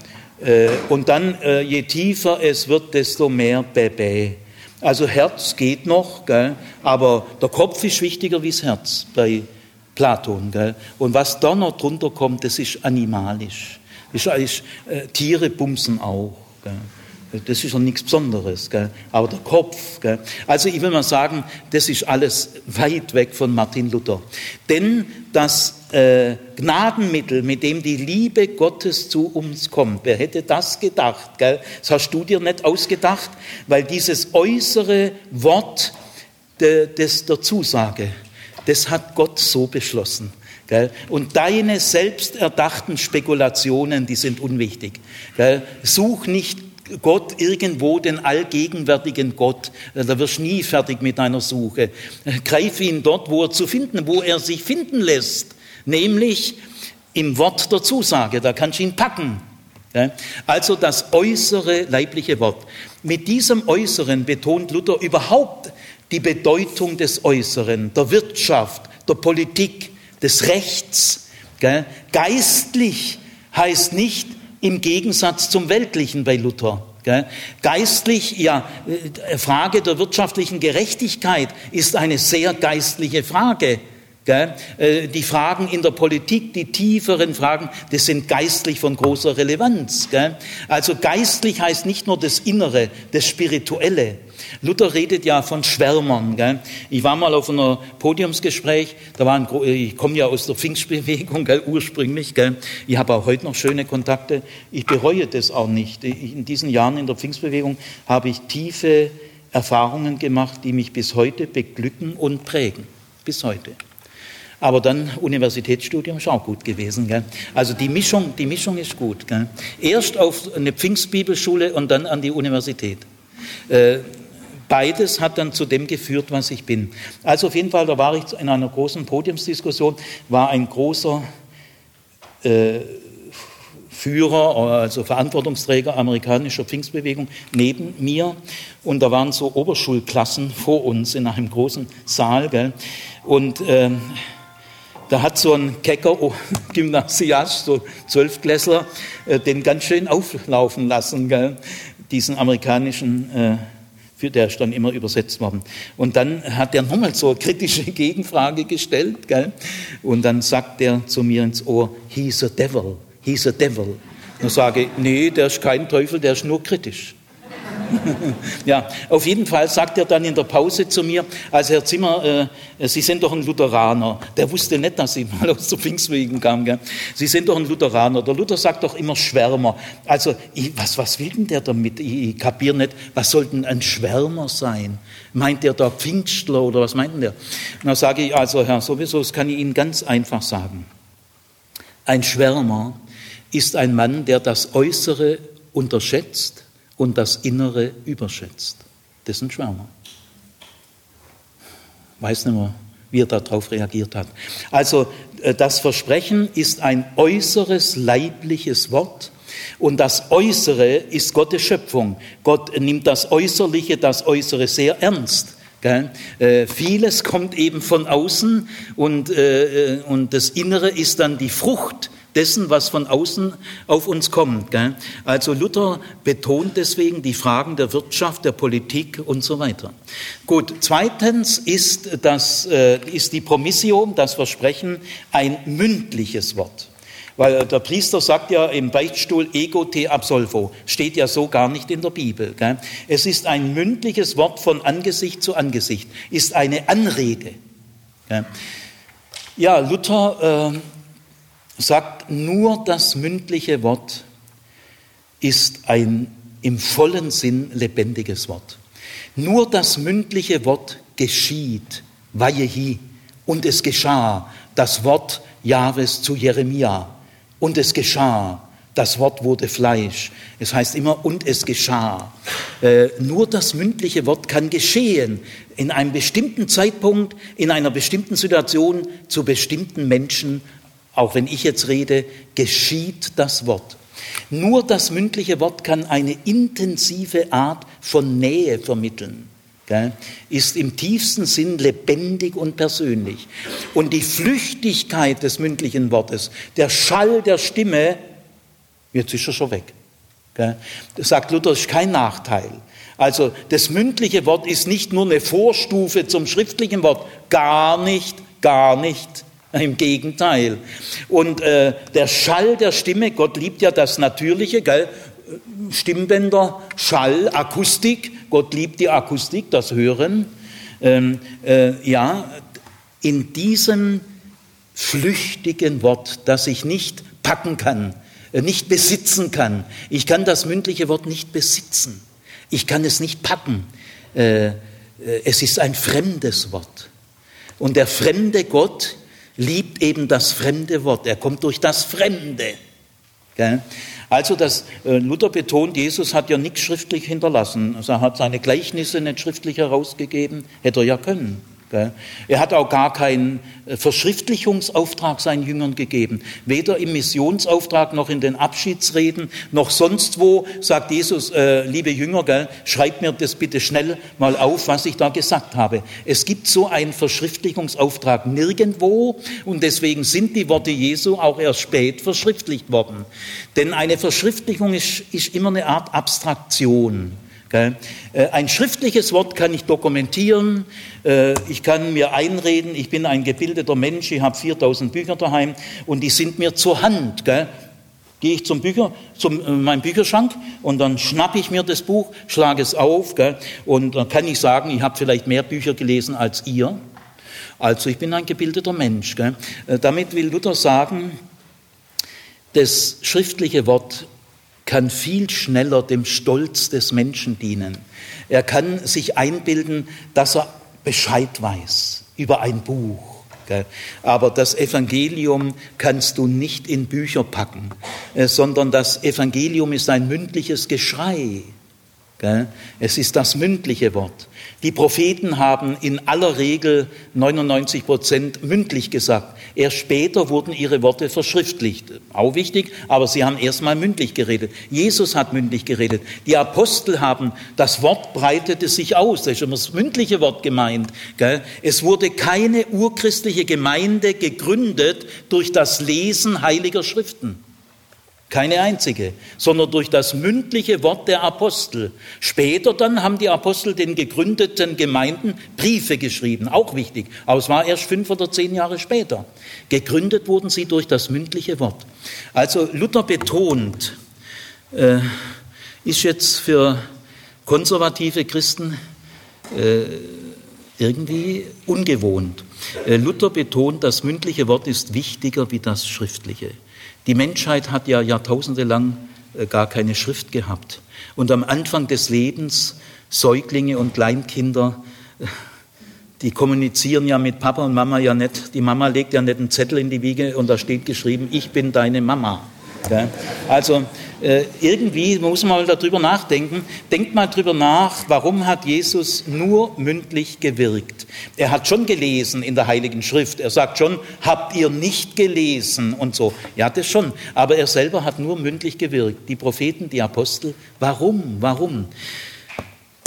Äh, und dann, äh, je tiefer es wird, desto mehr Bebe. Also Herz geht noch, gell? aber der Kopf ist wichtiger wie das Herz bei Platon. Gell? Und was da noch drunter kommt, das ist animalisch. Das ist, äh, Tiere bumsen auch. Gell? Das ist ja nichts Besonderes, gell? aber der Kopf. Gell? Also ich will mal sagen, das ist alles weit weg von Martin Luther. Denn das äh, Gnadenmittel, mit dem die Liebe Gottes zu uns kommt, wer hätte das gedacht? Gell? Das hast du dir nicht ausgedacht, weil dieses äußere Wort de, des, der Zusage, das hat Gott so beschlossen. Gell? Und deine selbsterdachten Spekulationen, die sind unwichtig. Gell? Such nicht Gott irgendwo, den allgegenwärtigen Gott. Da wirst du nie fertig mit deiner Suche. Greif ihn dort, wo er zu finden, wo er sich finden lässt. Nämlich im Wort der Zusage. Da kannst du ihn packen. Also das äußere leibliche Wort. Mit diesem Äußeren betont Luther überhaupt die Bedeutung des Äußeren, der Wirtschaft, der Politik, des Rechts. Geistlich heißt nicht im Gegensatz zum Weltlichen bei Luther. Geistlich, ja, äh, Frage der wirtschaftlichen Gerechtigkeit ist eine sehr geistliche Frage. Äh, die Fragen in der Politik, die tieferen Fragen, das sind geistlich von großer Relevanz. Also geistlich heißt nicht nur das Innere, das Spirituelle. Luther redet ja von Schwärmern. Gell? Ich war mal auf einem Podiumsgespräch, da war ein, ich komme ja aus der Pfingstbewegung gell, ursprünglich. Gell? Ich habe auch heute noch schöne Kontakte. Ich bereue das auch nicht. In diesen Jahren in der Pfingstbewegung habe ich tiefe Erfahrungen gemacht, die mich bis heute beglücken und prägen. Bis heute. Aber dann Universitätsstudium ist auch gut gewesen. Gell? Also die Mischung, die Mischung ist gut. Gell? Erst auf eine Pfingstbibelschule und dann an die Universität. Äh, Beides hat dann zu dem geführt, was ich bin. Also auf jeden Fall, da war ich in einer großen Podiumsdiskussion, war ein großer äh, Führer, also Verantwortungsträger amerikanischer Pfingstbewegung neben mir und da waren so Oberschulklassen vor uns in einem großen Saal. Gell? Und äh, da hat so ein kecker Gymnasiast, so Zwölfklässler, äh, den ganz schön auflaufen lassen, gell? diesen amerikanischen äh, für der ist dann immer übersetzt worden. Und dann hat er nochmal so eine kritische Gegenfrage gestellt, gell? und dann sagt er zu mir ins Ohr, he's a devil, he's a devil. Dann sage ich, nee, der ist kein Teufel, der ist nur kritisch. ja, auf jeden Fall sagt er dann in der Pause zu mir, also Herr Zimmer, äh, Sie sind doch ein Lutheraner. Der wusste nicht, dass ich mal aus der Pfingstwegen kam. Gell? Sie sind doch ein Lutheraner. Der Luther sagt doch immer Schwärmer. Also, ich, was, was will denn der damit? Ich, ich kapiere nicht, was soll denn ein Schwärmer sein? Meint der da Pfingstler oder was meint denn der? Dann sage ich, also Herr, sowieso, das kann ich Ihnen ganz einfach sagen. Ein Schwärmer ist ein Mann, der das Äußere unterschätzt und das Innere überschätzt. Das ist ein Schwärmer. Weiß nicht mehr, wie er darauf reagiert hat. Also äh, das Versprechen ist ein äußeres leibliches Wort, Und das Äußere ist Gottes Schöpfung. Gott nimmt das Äußerliche, das Äußere sehr ernst. Äh, vieles kommt eben von außen und, äh, und das Innere ist dann die Frucht dessen, was von außen auf uns kommt. Also Luther betont deswegen die Fragen der Wirtschaft, der Politik und so weiter. Gut, zweitens ist, das, äh, ist die Promissio, das Versprechen, ein mündliches Wort. Weil der Priester sagt ja im Beichtstuhl ego te absolvo, steht ja so gar nicht in der Bibel. Gell? Es ist ein mündliches Wort von Angesicht zu Angesicht, ist eine Anrede. Gell? Ja, Luther äh, sagt, nur das mündliche Wort ist ein im vollen Sinn lebendiges Wort. Nur das mündliche Wort geschieht, Vajehi, und es geschah, das Wort Jahres zu Jeremia. Und es geschah, das Wort wurde Fleisch. Es heißt immer, und es geschah. Äh, nur das mündliche Wort kann geschehen in einem bestimmten Zeitpunkt, in einer bestimmten Situation, zu bestimmten Menschen. Auch wenn ich jetzt rede, geschieht das Wort. Nur das mündliche Wort kann eine intensive Art von Nähe vermitteln ist im tiefsten Sinn lebendig und persönlich. Und die Flüchtigkeit des mündlichen Wortes, der Schall der Stimme, jetzt ist er schon weg. Das sagt Luther, ist kein Nachteil. Also das mündliche Wort ist nicht nur eine Vorstufe zum schriftlichen Wort, gar nicht, gar nicht. Im Gegenteil. Und äh, der Schall der Stimme, Gott liebt ja das Natürliche, gell? Stimmbänder, Schall, Akustik, Gott liebt die Akustik, das Hören. Ähm, äh, ja, in diesem flüchtigen Wort, das ich nicht packen kann, äh, nicht besitzen kann. Ich kann das mündliche Wort nicht besitzen. Ich kann es nicht packen. Äh, äh es ist ein fremdes Wort. Und der fremde Gott liebt eben das fremde Wort. Er kommt durch das Fremde. Also das, äh, Luther betont, Jesus hat ja nichts schriftlich hinterlassen. Also er hat seine Gleichnisse nicht schriftlich herausgegeben, hätte er ja können. Er hat auch gar keinen äh, Verschriftlichungsauftrag seinen Jüngern gegeben. Weder im Missionsauftrag noch in den Abschiedsreden noch sonst wo sagt Jesus, äh, liebe Jünger, gell, schreibt mir das bitte schnell mal auf, was ich da gesagt habe. Es gibt so einen Verschriftlichungsauftrag nirgendwo und deswegen sind die Worte Jesu auch erst spät verschriftlicht worden. Denn eine Verschriftlichung ist, ist immer eine Art Abstraktion. Äh, ein schriftliches Wort kann ich dokumentieren, äh, ich kann mir einreden, ich bin ein gebildeter Mensch, ich habe 4000 Bücher daheim und die sind mir zur Hand. Gehe ich zum Bücher, zum äh, meinem Bücherschrank und dann schnappe ich mir das Buch, schlage es auf und dann kann ich sagen, ich habe vielleicht mehr Bücher gelesen als ihr. Also ich bin ein gebildeter Mensch. Damit will Luther sagen, das schriftliche Wort kann viel schneller dem Stolz des Menschen dienen. Er kann sich einbilden, dass er Bescheid weiß über ein Buch. Aber das Evangelium kannst du nicht in Bücher packen, äh, sondern das Evangelium ist ein mündliches Geschrei. Es ist das mündliche Wort. Die Propheten haben in aller Regel 99 Prozent mündlich gesagt. Erst später wurden ihre Worte verschriftlicht. Auch wichtig, aber sie haben erst mal mündlich geredet. Jesus hat mündlich geredet. Die Apostel haben, das Wort breitete sich aus. Das ist immer das mündliche Wort gemeint. Es wurde keine urchristliche Gemeinde gegründet durch das Lesen heiliger Schriften. Keine einzige, sondern durch das mündliche Wort der Apostel. Später dann haben die Apostel den gegründeten Gemeinden Briefe geschrieben, auch wichtig, aber es war erst fünf oder zehn Jahre später. Gegründet wurden sie durch das mündliche Wort. Also Luther betont, äh, ist jetzt für konservative Christen äh, irgendwie ungewohnt. Äh, Luther betont, das mündliche Wort ist wichtiger wie das schriftliche. Die Menschheit hat ja jahrtausendelang äh, gar keine Schrift gehabt. Und am Anfang des Lebens, Säuglinge und Kleinkinder, äh, die kommunizieren ja mit Papa und Mama ja nicht. Die Mama legt ja nicht einen Zettel in die Wiege und da steht geschrieben, ich bin deine Mama. Also äh, irgendwie muss man mal darüber nachdenken. Denkt mal darüber nach, warum hat Jesus nur mündlich gewirkt? Er hat schon gelesen in der Heiligen Schrift. Er sagt schon, habt ihr nicht gelesen und so. Ja, das schon. Aber er selber hat nur mündlich gewirkt. Die Propheten, die Apostel. Warum? Warum?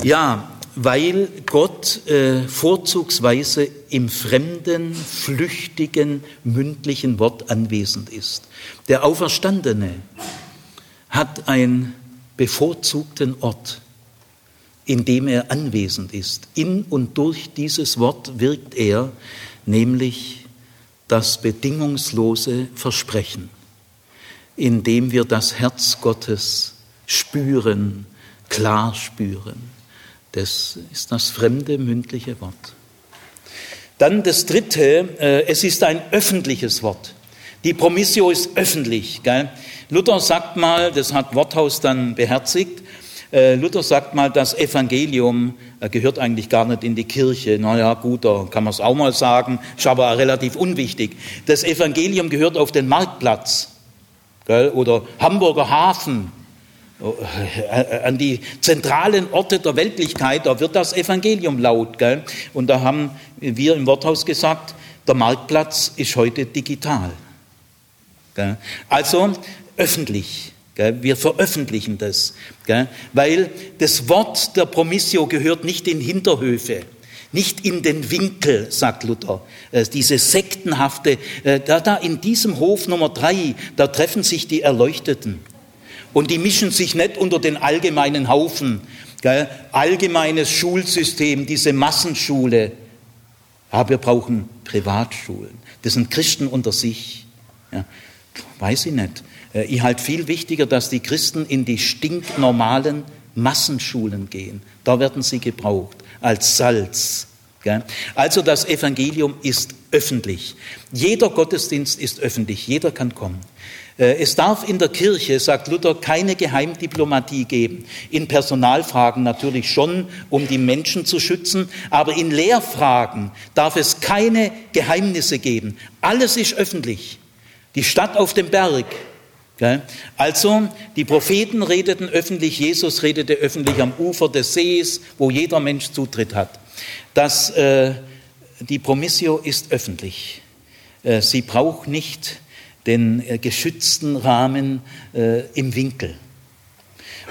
Ja, weil Gott äh, vorzugsweise im fremden, flüchtigen, mündlichen Wort anwesend ist. Der Auferstandene hat einen bevorzugten Ort, in dem er anwesend ist. In und durch dieses Wort wirkt er, nämlich das bedingungslose Versprechen, in dem wir das Herz Gottes spüren, klar spüren. Das ist das fremde mündliche Wort. Dann das dritte, äh, es ist ein öffentliches Wort. Die Promissio ist öffentlich. Gell? Luther sagt mal, das hat Worthaus dann beherzigt, äh, Luther sagt mal, das Evangelium äh, gehört eigentlich gar nicht in die Kirche. Naja, gut, da kann man es auch mal sagen, ist aber relativ unwichtig. Das Evangelium gehört auf den Marktplatz gell? oder Hamburger Hafen an die zentralen Orte der Weltlichkeit, da wird das Evangelium laut. Gell? Und da haben wir im Worthaus gesagt, der Marktplatz ist heute digital. Gell? Also öffentlich. Gell? Wir veröffentlichen das, gell? weil das Wort der Promissio gehört nicht in Hinterhöfe. Nicht in den Winkel, sagt Luther, äh, diese sektenhafte, äh, da, da in diesem Hof Nummer drei, da treffen sich die Erleuchteten. Und die mischen sich nicht unter den allgemeinen Haufen. Gell? Allgemeines Schulsystem, diese Massenschule. Ja, wir brauchen Privatschulen. Das sind Christen unter sich. Ja, weiß ich nicht. Äh, ich halte viel wichtiger, dass die Christen in die stinknormalen Massenschulen gehen. Da werden sie gebraucht als Salz. Also das Evangelium ist öffentlich. Jeder Gottesdienst ist öffentlich. Jeder kann kommen. Äh, es darf in der Kirche, sagt Luther, keine Geheimdiplomatie geben. In Personalfragen natürlich schon, um die Menschen zu schützen, aber in Lehrfragen darf es keine Geheimnisse geben. Alles ist öffentlich. Die Stadt auf dem Berg. Also, die Propheten redeten öffentlich, Jesus redete öffentlich am Ufer des Sees, wo jeder Mensch Zutritt hat. Das, äh, die Promissio ist öffentlich. Äh, sie braucht nicht den äh, geschützten Rahmen äh, im Winkel.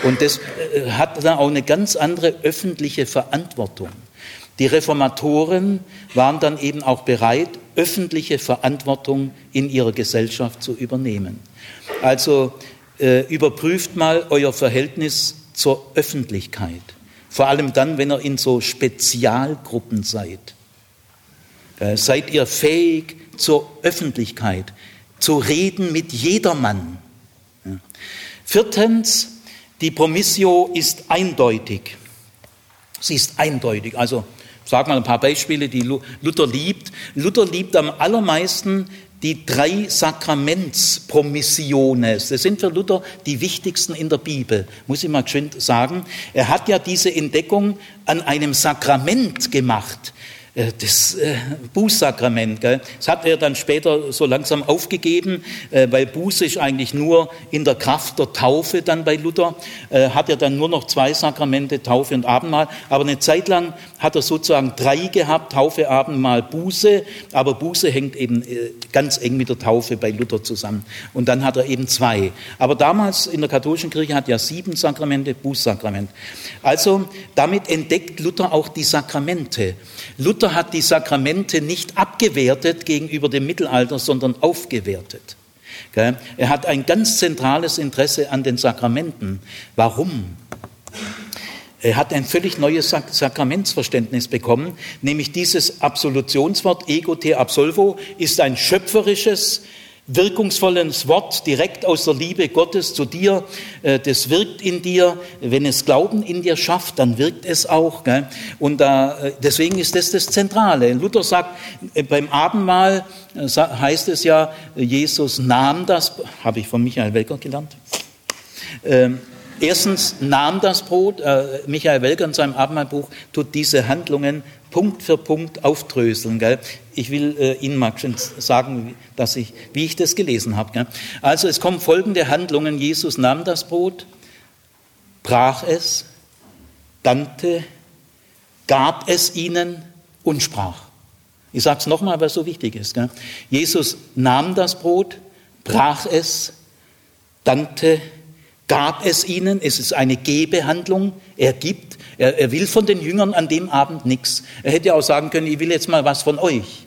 Und das äh, hat dann auch eine ganz andere öffentliche Verantwortung. Die Reformatoren waren dann eben auch bereit, öffentliche Verantwortung in ihrer Gesellschaft zu übernehmen. Also äh, überprüft mal euer Verhältnis zur Öffentlichkeit. Vor allem dann, wenn ihr in so Spezialgruppen seid. Äh, seid ihr fähig zur Öffentlichkeit? Zu reden mit jedermann. Viertens, die Promissio ist eindeutig. Sie ist eindeutig. Also, sag mal ein paar Beispiele, die Luther liebt. Luther liebt am allermeisten die drei Sakramentspromissiones. Das sind für Luther die wichtigsten in der Bibel, muss ich mal geschwind sagen. Er hat ja diese Entdeckung an einem Sakrament gemacht. Äh, das äh, Bußsakrament. Das hat er dann später so langsam aufgegeben, äh, weil Buße ist eigentlich nur in der Kraft der Taufe dann bei Luther. Hat er dann nur noch zwei Sakramente, Taufe und Abendmahl. Aber eine Zeit lang hat er sozusagen drei gehabt, Taufe, Abendmahl, Buße. Aber Buße hängt eben ganz eng mit der Taufe bei Luther zusammen. Und dann hat er eben zwei. Aber damals in der katholischen Kirche hat er sieben Sakramente, Bußsakrament. Also damit entdeckt Luther auch die Sakramente. Luther hat die Sakramente nicht abgewertet gegenüber dem Mittelalter, sondern aufgewertet. Er hat ein ganz zentrales Interesse an den Sakramenten. Warum? Er hat ein völlig neues Sakramentsverständnis bekommen, nämlich dieses Absolutionswort ego te absolvo ist ein schöpferisches, wirkungsvolles Wort direkt aus der Liebe Gottes zu dir. Äh, das wirkt in dir. Wenn es Glauben in dir schafft, dann wirkt es auch. Und äh, deswegen ist das das Zentrale. Luther sagt, äh, beim Abendmahl heißt es ja, Jesus nahm das, habe ich von Michael Welker gelernt, ähm, erstens nahm das Brot, äh, Michael Welker in seinem Abendmahlbuch tut diese Handlungen Punkt für Punkt aufdröseln. Gell? Ich will äh, Ihnen mal sagen, dass ich, wie ich das gelesen habe. Also es kommen folgende Handlungen. Jesus nahm das Brot, brach es, dankte, gab es ihnen und sprach. Ich sage es nochmal, weil es so wichtig ist. Gell? Jesus nahm das Brot, brach es, dankte, gab es ihnen. Es ist eine Gebehandlung. Er gibt. Er, er will von den Jüngern an dem Abend nichts. Er hätte auch sagen können, ich will jetzt mal was von euch.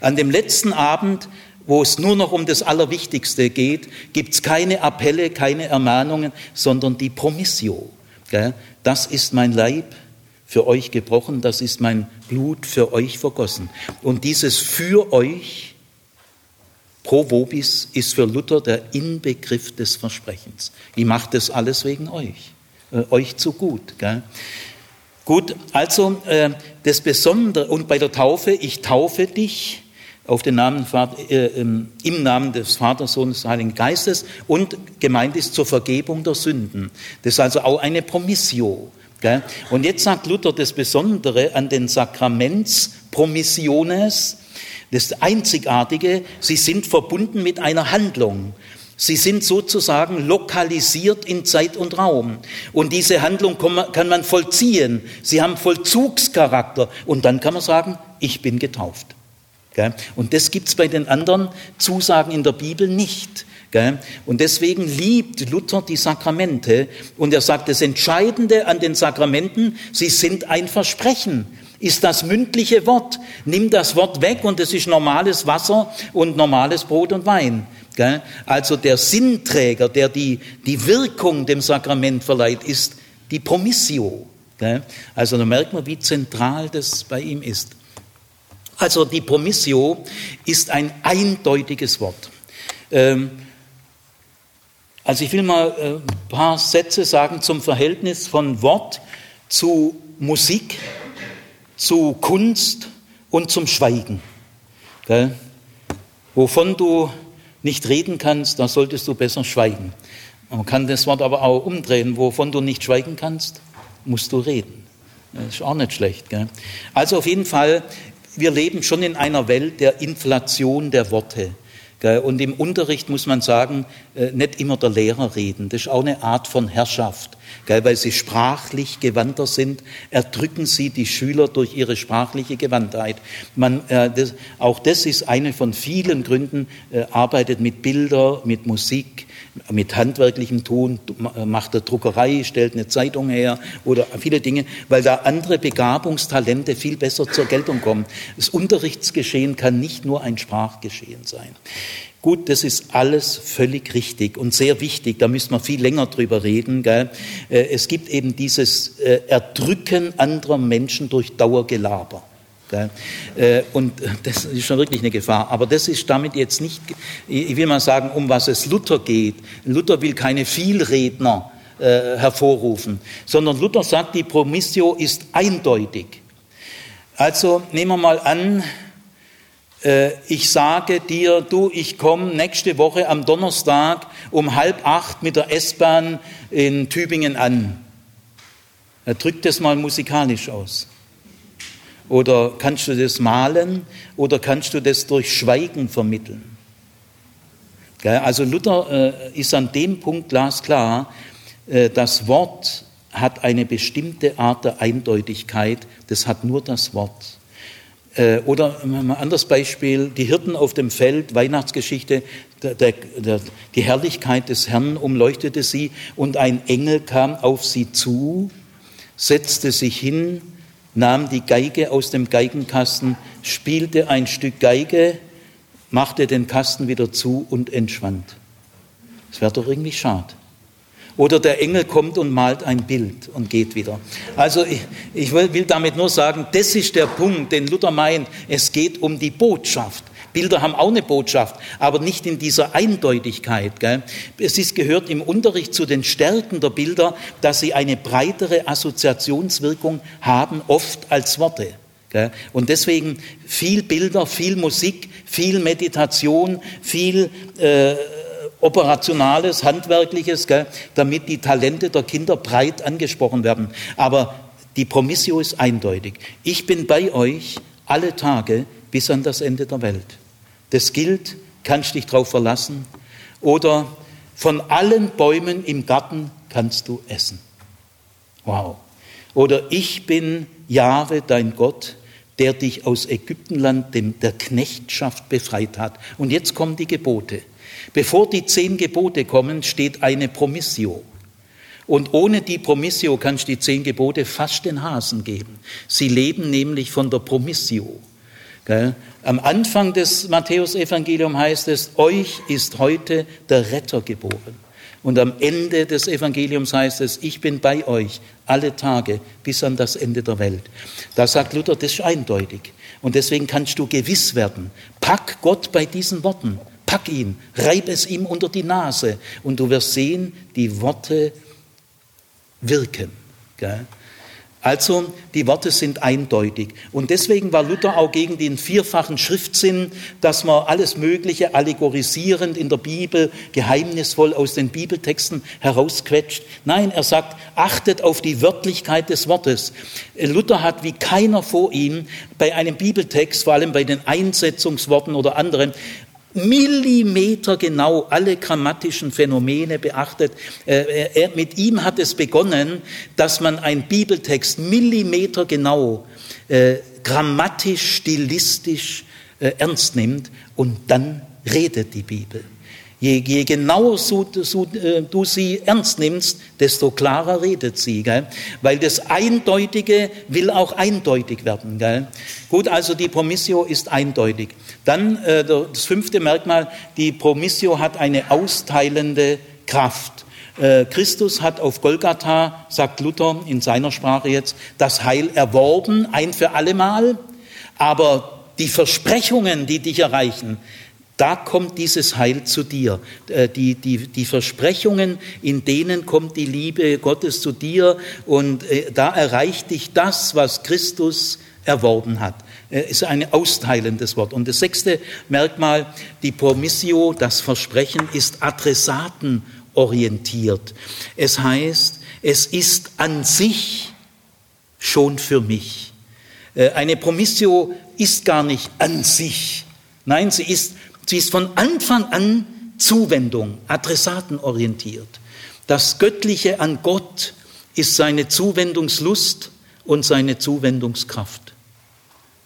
An dem letzten Abend, wo es nur noch um das Allerwichtigste geht, gibt es keine Appelle, keine Ermahnungen, sondern die Promissio. Das ist mein Leib für euch gebrochen, das ist mein Blut für euch vergossen. Und dieses für euch pro vobis ist für Luther der Inbegriff des Versprechens. Ich mache das alles wegen euch, äh, euch zu gut. Gell? Gut, also äh, das Besondere, und bei der Taufe, ich taufe dich auf den Namen, äh, im Namen des Vaters, Sohnes, Heiligen Geistes und gemeint ist zur Vergebung der Sünden. Das ist also auch eine Promissio. Und jetzt sagt Luther das Besondere an den Sakramentspromissiones, das Einzigartige, sie sind verbunden mit einer Handlung. Sie sind sozusagen lokalisiert in Zeit und Raum. Und diese Handlung kann man vollziehen. Sie haben Vollzugscharakter. Und dann kann man sagen, ich bin getauft. Und das gibt es bei den anderen Zusagen in der Bibel nicht. Und deswegen liebt Luther die Sakramente. Und er sagt, das Entscheidende an den Sakramenten, sie sind ein Versprechen. Ist das mündliche Wort. Nimm das Wort weg und es ist normales Wasser und normales Brot und Wein. Also der Sinnträger, der die, die Wirkung dem Sakrament verleiht, ist die Promissio. Also da merkt man, wie zentral das bei ihm ist. Also die Promissio ist ein eindeutiges Wort. Ähm, also ich will mal ein äh, paar Sätze sagen zum Verhältnis von Wort zu Musik, zu Kunst und zum Schweigen. Gell? Wovon du nicht reden kannst, da solltest du besser schweigen. Man kann das Wort aber auch umdrehen. Wovon du nicht schweigen kannst, musst du reden. Das ist auch nicht schlecht. Gell? Also auf jeden Fall, wir leben schon in einer Welt der Inflation der Worte. Und im Unterricht muss man sagen, äh, nicht immer der Lehrer reden. Das ist auch eine Art von Herrschaft. Weil sie sprachlich gewandter sind, erdrücken sie die Schüler durch ihre sprachliche Gewandtheit. Man, äh, das, auch das ist eine von vielen Gründen, äh, arbeitet mit Bilder, mit Musik, mit handwerklichem Tun, macht der Druckerei, stellt eine Zeitung her oder viele Dinge, weil da andere Begabungstalente viel besser zur Geltung kommen. Das Unterrichtsgeschehen kann nicht nur ein Sprachgeschehen sein. Gut, das ist alles völlig richtig und sehr wichtig. Da müssen wir viel länger drüber reden. Gell? Äh, es gibt eben dieses äh, Erdrücken anderer Menschen durch Dauergelaber. Äh, und das ist schon wirklich eine Gefahr. Aber das ist damit jetzt nicht, ich will mal sagen, um was es Luther geht. Luther will keine Vielredner hervorrufen, sondern Luther sagt, die Promissio ist eindeutig. Also nehmen wir mal an, ich sage dir, du, ich komme nächste Woche am Donnerstag um halb acht mit der S-Bahn in Tübingen an. Er drückt das mal musikalisch aus. Oder kannst du das malen oder kannst du das durch Schweigen vermitteln? Also Luther äh, ist an dem Punkt glasklar, äh, das Wort hat eine bestimmte Art der Eindeutigkeit, das hat nur das Wort. Äh, oder ein anderes Beispiel, die Hirten auf dem Feld, Weihnachtsgeschichte, der, der, der, die Herrlichkeit des Herrn umleuchtete sie und ein Engel kam auf sie zu, setzte sich hin, nahm die Geige aus dem Geigenkasten, spielte ein Stück Geige, machte den Kasten wieder zu und entschwand. Das wäre doch irgendwie schade. Oder der Engel kommt und malt ein Bild und geht wieder. Also ich, ich will damit nur sagen, das ist der Punkt, den Luther meint. Es geht um die Botschaft. Bilder haben auch eine Botschaft, aber nicht in dieser Eindeutigkeit. Gell? Es ist, gehört im Unterricht zu den Stärken der Bilder, dass sie eine breitere Assoziationswirkung haben, oft als Worte. Gell? Und deswegen viel Bilder, viel Musik, viel Meditation, viel äh, operationales, handwerkliches, gell, damit die Talente der Kinder breit angesprochen werden. Aber die Promissio ist eindeutig. Ich bin bei euch alle Tage bis an das Ende der Welt. Das gilt, kannst dich darauf verlassen. Oder von allen Bäumen im Garten kannst du essen. Wow. Oder ich bin Jahwe, dein Gott, der dich aus Ägyptenland, dem, der Knechtschaft befreit hat. Und jetzt kommen die Gebote. Bevor die zehn Gebote kommen, steht eine Promissio. Und ohne die Promissio kannst du die zehn Gebote fast den Hasen geben. Sie leben nämlich von der Promissio. Am Anfang des Matthäusevangeliums heißt es, euch ist heute der Retter geboren. Und am Ende des Evangeliums heißt es, ich bin bei euch alle Tage bis an das Ende der Welt. Da sagt Luther, das ist eindeutig. Und deswegen kannst du gewiss werden. Pack Gott bei diesen Worten. Pack ihn, reib es ihm unter die Nase und du wirst sehen, die Worte wirken. Gell? Also die Worte sind eindeutig. Und deswegen war Luther auch gegen den vierfachen Schriftsinn, dass man alles Mögliche allegorisierend in der Bibel, geheimnisvoll aus den Bibeltexten herausquetscht. Nein, er sagt, achtet auf die Wörtlichkeit des Wortes. Luther hat wie keiner vor ihm bei einem Bibeltext, vor allem bei den Einsetzungsworten oder anderen, Millimeter genau alle grammatischen Phänomene beachtet. Äh, er, mit ihm hat es begonnen, dass man einen Bibeltext Millimeter genau äh, grammatisch, stilistisch äh, ernst nimmt und dann redet die Bibel. Je, je genauer so, so, äh, du sie ernst nimmst, desto klarer redet sie. Gell? Weil das Eindeutige will auch eindeutig werden. Gell? Gut, also die Promissio ist eindeutig. Dann äh, das fünfte Merkmal, die Promissio hat eine austeilende Kraft. Äh, Christus hat auf Golgatha, sagt Luther in seiner Sprache jetzt, das Heil erworben, ein für allemal. Aber die Versprechungen, die dich erreichen, da kommt dieses Heil zu dir. Äh, die, die, die Versprechungen, in denen kommt die Liebe Gottes zu dir und äh, da erreicht dich das, was Christus erworben hat. Äh, ist ein austeilendes Wort. Und das sechste Merkmal, die Promissio, das Versprechen, ist adressatenorientiert. Es heißt, es ist an sich schon für mich. Eine Promissio ist gar nicht an sich. Nein, sie ist Sie ist von Anfang an Zuwendung, adressatenorientiert. Das Göttliche an Gott ist seine Zuwendungslust und seine Zuwendungskraft.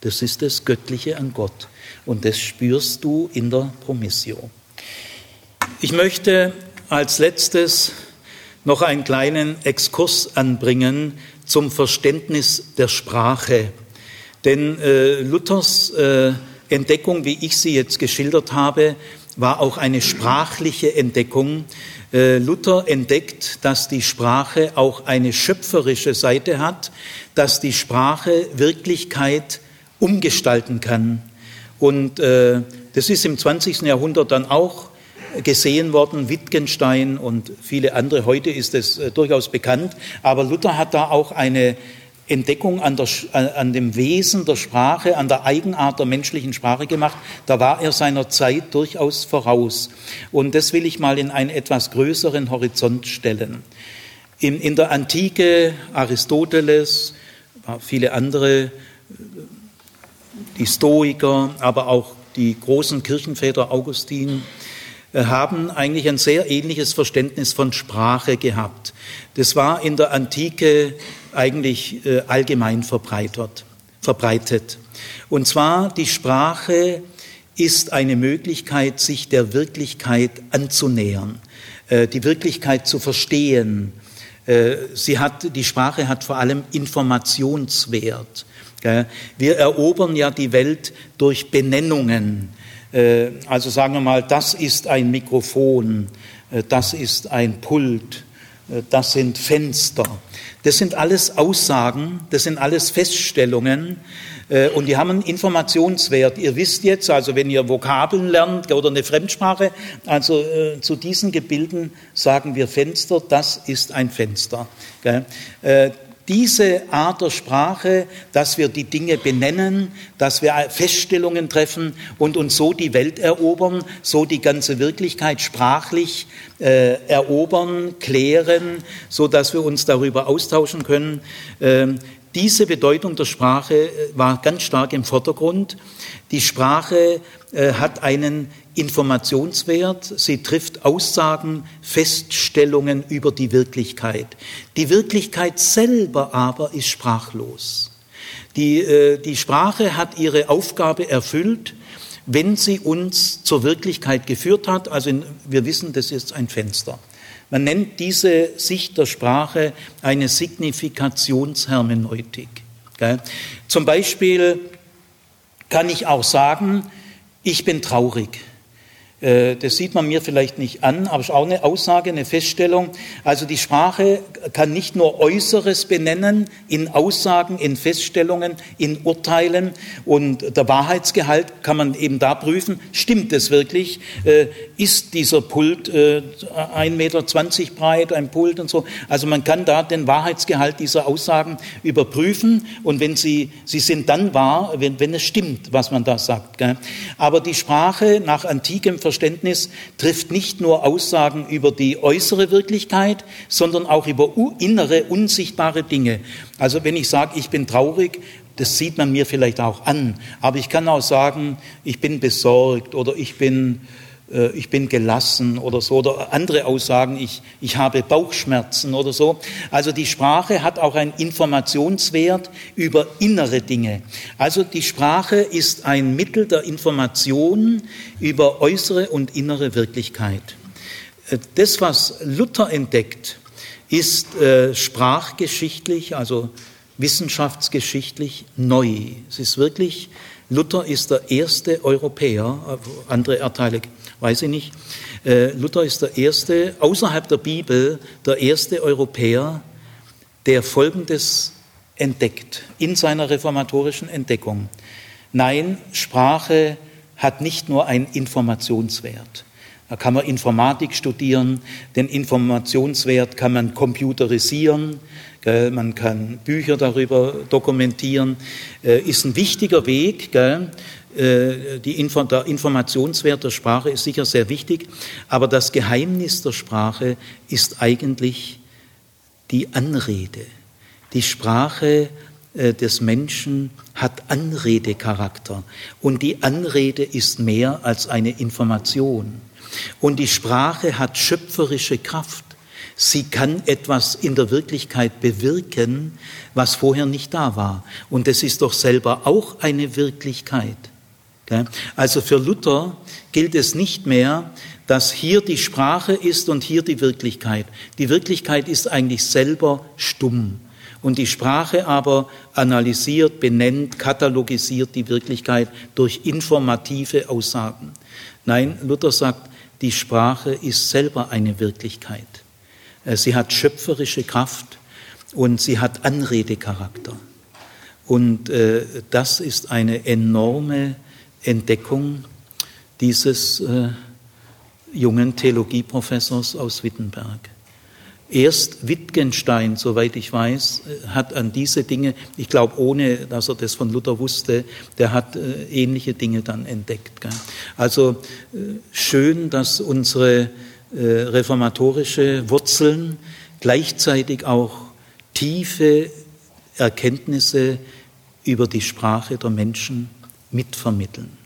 Das ist das Göttliche an Gott. Und das spürst du in der Promissio. Ich möchte als letztes noch einen kleinen Exkurs anbringen zum Verständnis der Sprache. Denn äh, Luthers äh, Entdeckung, wie ich sie jetzt geschildert habe, war auch eine sprachliche Entdeckung. Äh, Luther entdeckt, dass die Sprache auch eine schöpferische Seite hat, dass die Sprache Wirklichkeit umgestalten kann. Und äh, das ist im 20. Jahrhundert dann auch gesehen worden, Wittgenstein und viele andere. Heute ist es äh, durchaus bekannt. Aber Luther hat da auch eine Entdeckung an, der, an, dem Wesen der Sprache, an der Eigenart der menschlichen Sprache gemacht. Da war er seiner Zeit durchaus voraus. Und das will ich mal in einen etwas größeren Horizont stellen. In, in der Antike Aristoteles, viele andere, die Stoiker, aber auch die großen Kirchenväter Augustin, äh, haben eigentlich ein sehr ähnliches Verständnis von Sprache gehabt. Das war in der Antike eigentlich äh, allgemein verbreitet, verbreitet. Und zwar die Sprache ist eine Möglichkeit, sich der Wirklichkeit anzunähern, äh, die Wirklichkeit zu verstehen. Äh, sie hat, die Sprache hat vor allem Informationswert. Wir erobern ja die Welt durch Benennungen. Also sagen wir mal, das ist ein Mikrofon, das ist ein Pult, das sind Fenster. Das sind alles Aussagen, das sind alles Feststellungen äh, und die haben einen Informationswert. Ihr wisst jetzt, also wenn ihr Vokabeln lernt oder eine Fremdsprache, also äh, zu diesen Gebilden sagen wir Fenster, das ist ein Fenster. Diese Art der Sprache, dass wir die Dinge benennen, dass wir Feststellungen treffen und uns so die Welt erobern, so die ganze Wirklichkeit sprachlich äh, erobern, klären, so dass wir uns darüber austauschen können. Ähm, diese Bedeutung der Sprache äh, war ganz stark im Vordergrund. Die Sprache äh, hat einen Informationswert, sie trifft Aussagen, Feststellungen über die Wirklichkeit. Die Wirklichkeit selber aber ist sprachlos. Die, äh, die Sprache hat ihre Aufgabe erfüllt, wenn sie uns zur Wirklichkeit geführt hat. Also in, wir wissen, das ist ein Fenster. Man nennt diese Sicht der Sprache eine Signifikationshermeneutik. Zum Beispiel kann ich auch sagen, ich bin traurig. Äh, das sieht man mir vielleicht nicht an, aber es ist auch eine Aussage, eine Feststellung. Also die Sprache kann nicht nur Äußeres benennen in Aussagen, in Feststellungen, in Urteilen und der Wahrheitsgehalt kann man eben da prüfen, stimmt es wirklich? Äh, ist dieser Pult äh, 1,20 Meter breit, ein Pult und so? Also man kann da den Wahrheitsgehalt dieser Aussagen überprüfen und wenn sie, sie sind dann wahr, wenn, wenn es stimmt, was man da sagt. Aber die Sprache nach antikem Verständnis trifft nicht nur Aussagen über die äußere Wirklichkeit, sondern auch über innere, unsichtbare Dinge. Also wenn ich sage, ich bin traurig, das sieht man mir vielleicht auch an, aber ich kann auch sagen, ich bin besorgt oder ich bin ich bin gelassen oder so, oder andere Aussagen, ich, ich habe Bauchschmerzen oder so. Also die Sprache hat auch einen Informationswert über innere Dinge. Also die Sprache ist ein Mittel der Information über äußere und innere Wirklichkeit. Äh, das, was Luther entdeckt, ist äh, sprachgeschichtlich, also wissenschaftsgeschichtlich neu. Es ist wirklich, Luther ist der erste Europäer, andere Erdteile weiß ich nicht. Äh, Luther ist der erste, außerhalb der Bibel, der erste Europäer, der Folgendes entdeckt in seiner reformatorischen Entdeckung. Nein, Sprache hat nicht nur einen Informationswert. Da kann man Informatik studieren, den Informationswert kann man computerisieren, man kann Bücher darüber dokumentieren, äh, ist ein wichtiger Weg. Äh, die Info der Informationswert der Sprache ist sicher sehr wichtig, aber das Geheimnis der Sprache ist eigentlich die Anrede. Die Sprache äh, des Menschen hat Anredecharakter und die Anrede ist mehr als eine Information. Und die Sprache hat schöpferische Kraft. Sie kann etwas in der Wirklichkeit bewirken, was vorher nicht da war. Und es ist doch selber auch eine Wirklichkeit. Also für Luther gilt es nicht mehr, dass hier die Sprache ist und hier die Wirklichkeit. Die Wirklichkeit ist eigentlich selber stumm. Und die Sprache aber analysiert, benennt, katalogisiert die Wirklichkeit durch informative Aussagen. Nein, Luther sagt, die Sprache ist selber eine Wirklichkeit. Äh, sie hat schöpferische Kraft und sie hat Anredecharakter. Und äh, das ist eine enorme Entdeckung dieses äh, jungen Theologieprofessors aus Wittenberg. Erst Wittgenstein, soweit ich weiß, äh, hat an diese Dinge, ich glaube, ohne dass er das von Luther wusste, der hat äh, ähnliche Dinge dann entdeckt. Gell? Also äh, schön, dass unsere äh, reformatorische Wurzeln gleichzeitig auch tiefe Erkenntnisse über die Sprache der Menschen mitvermitteln.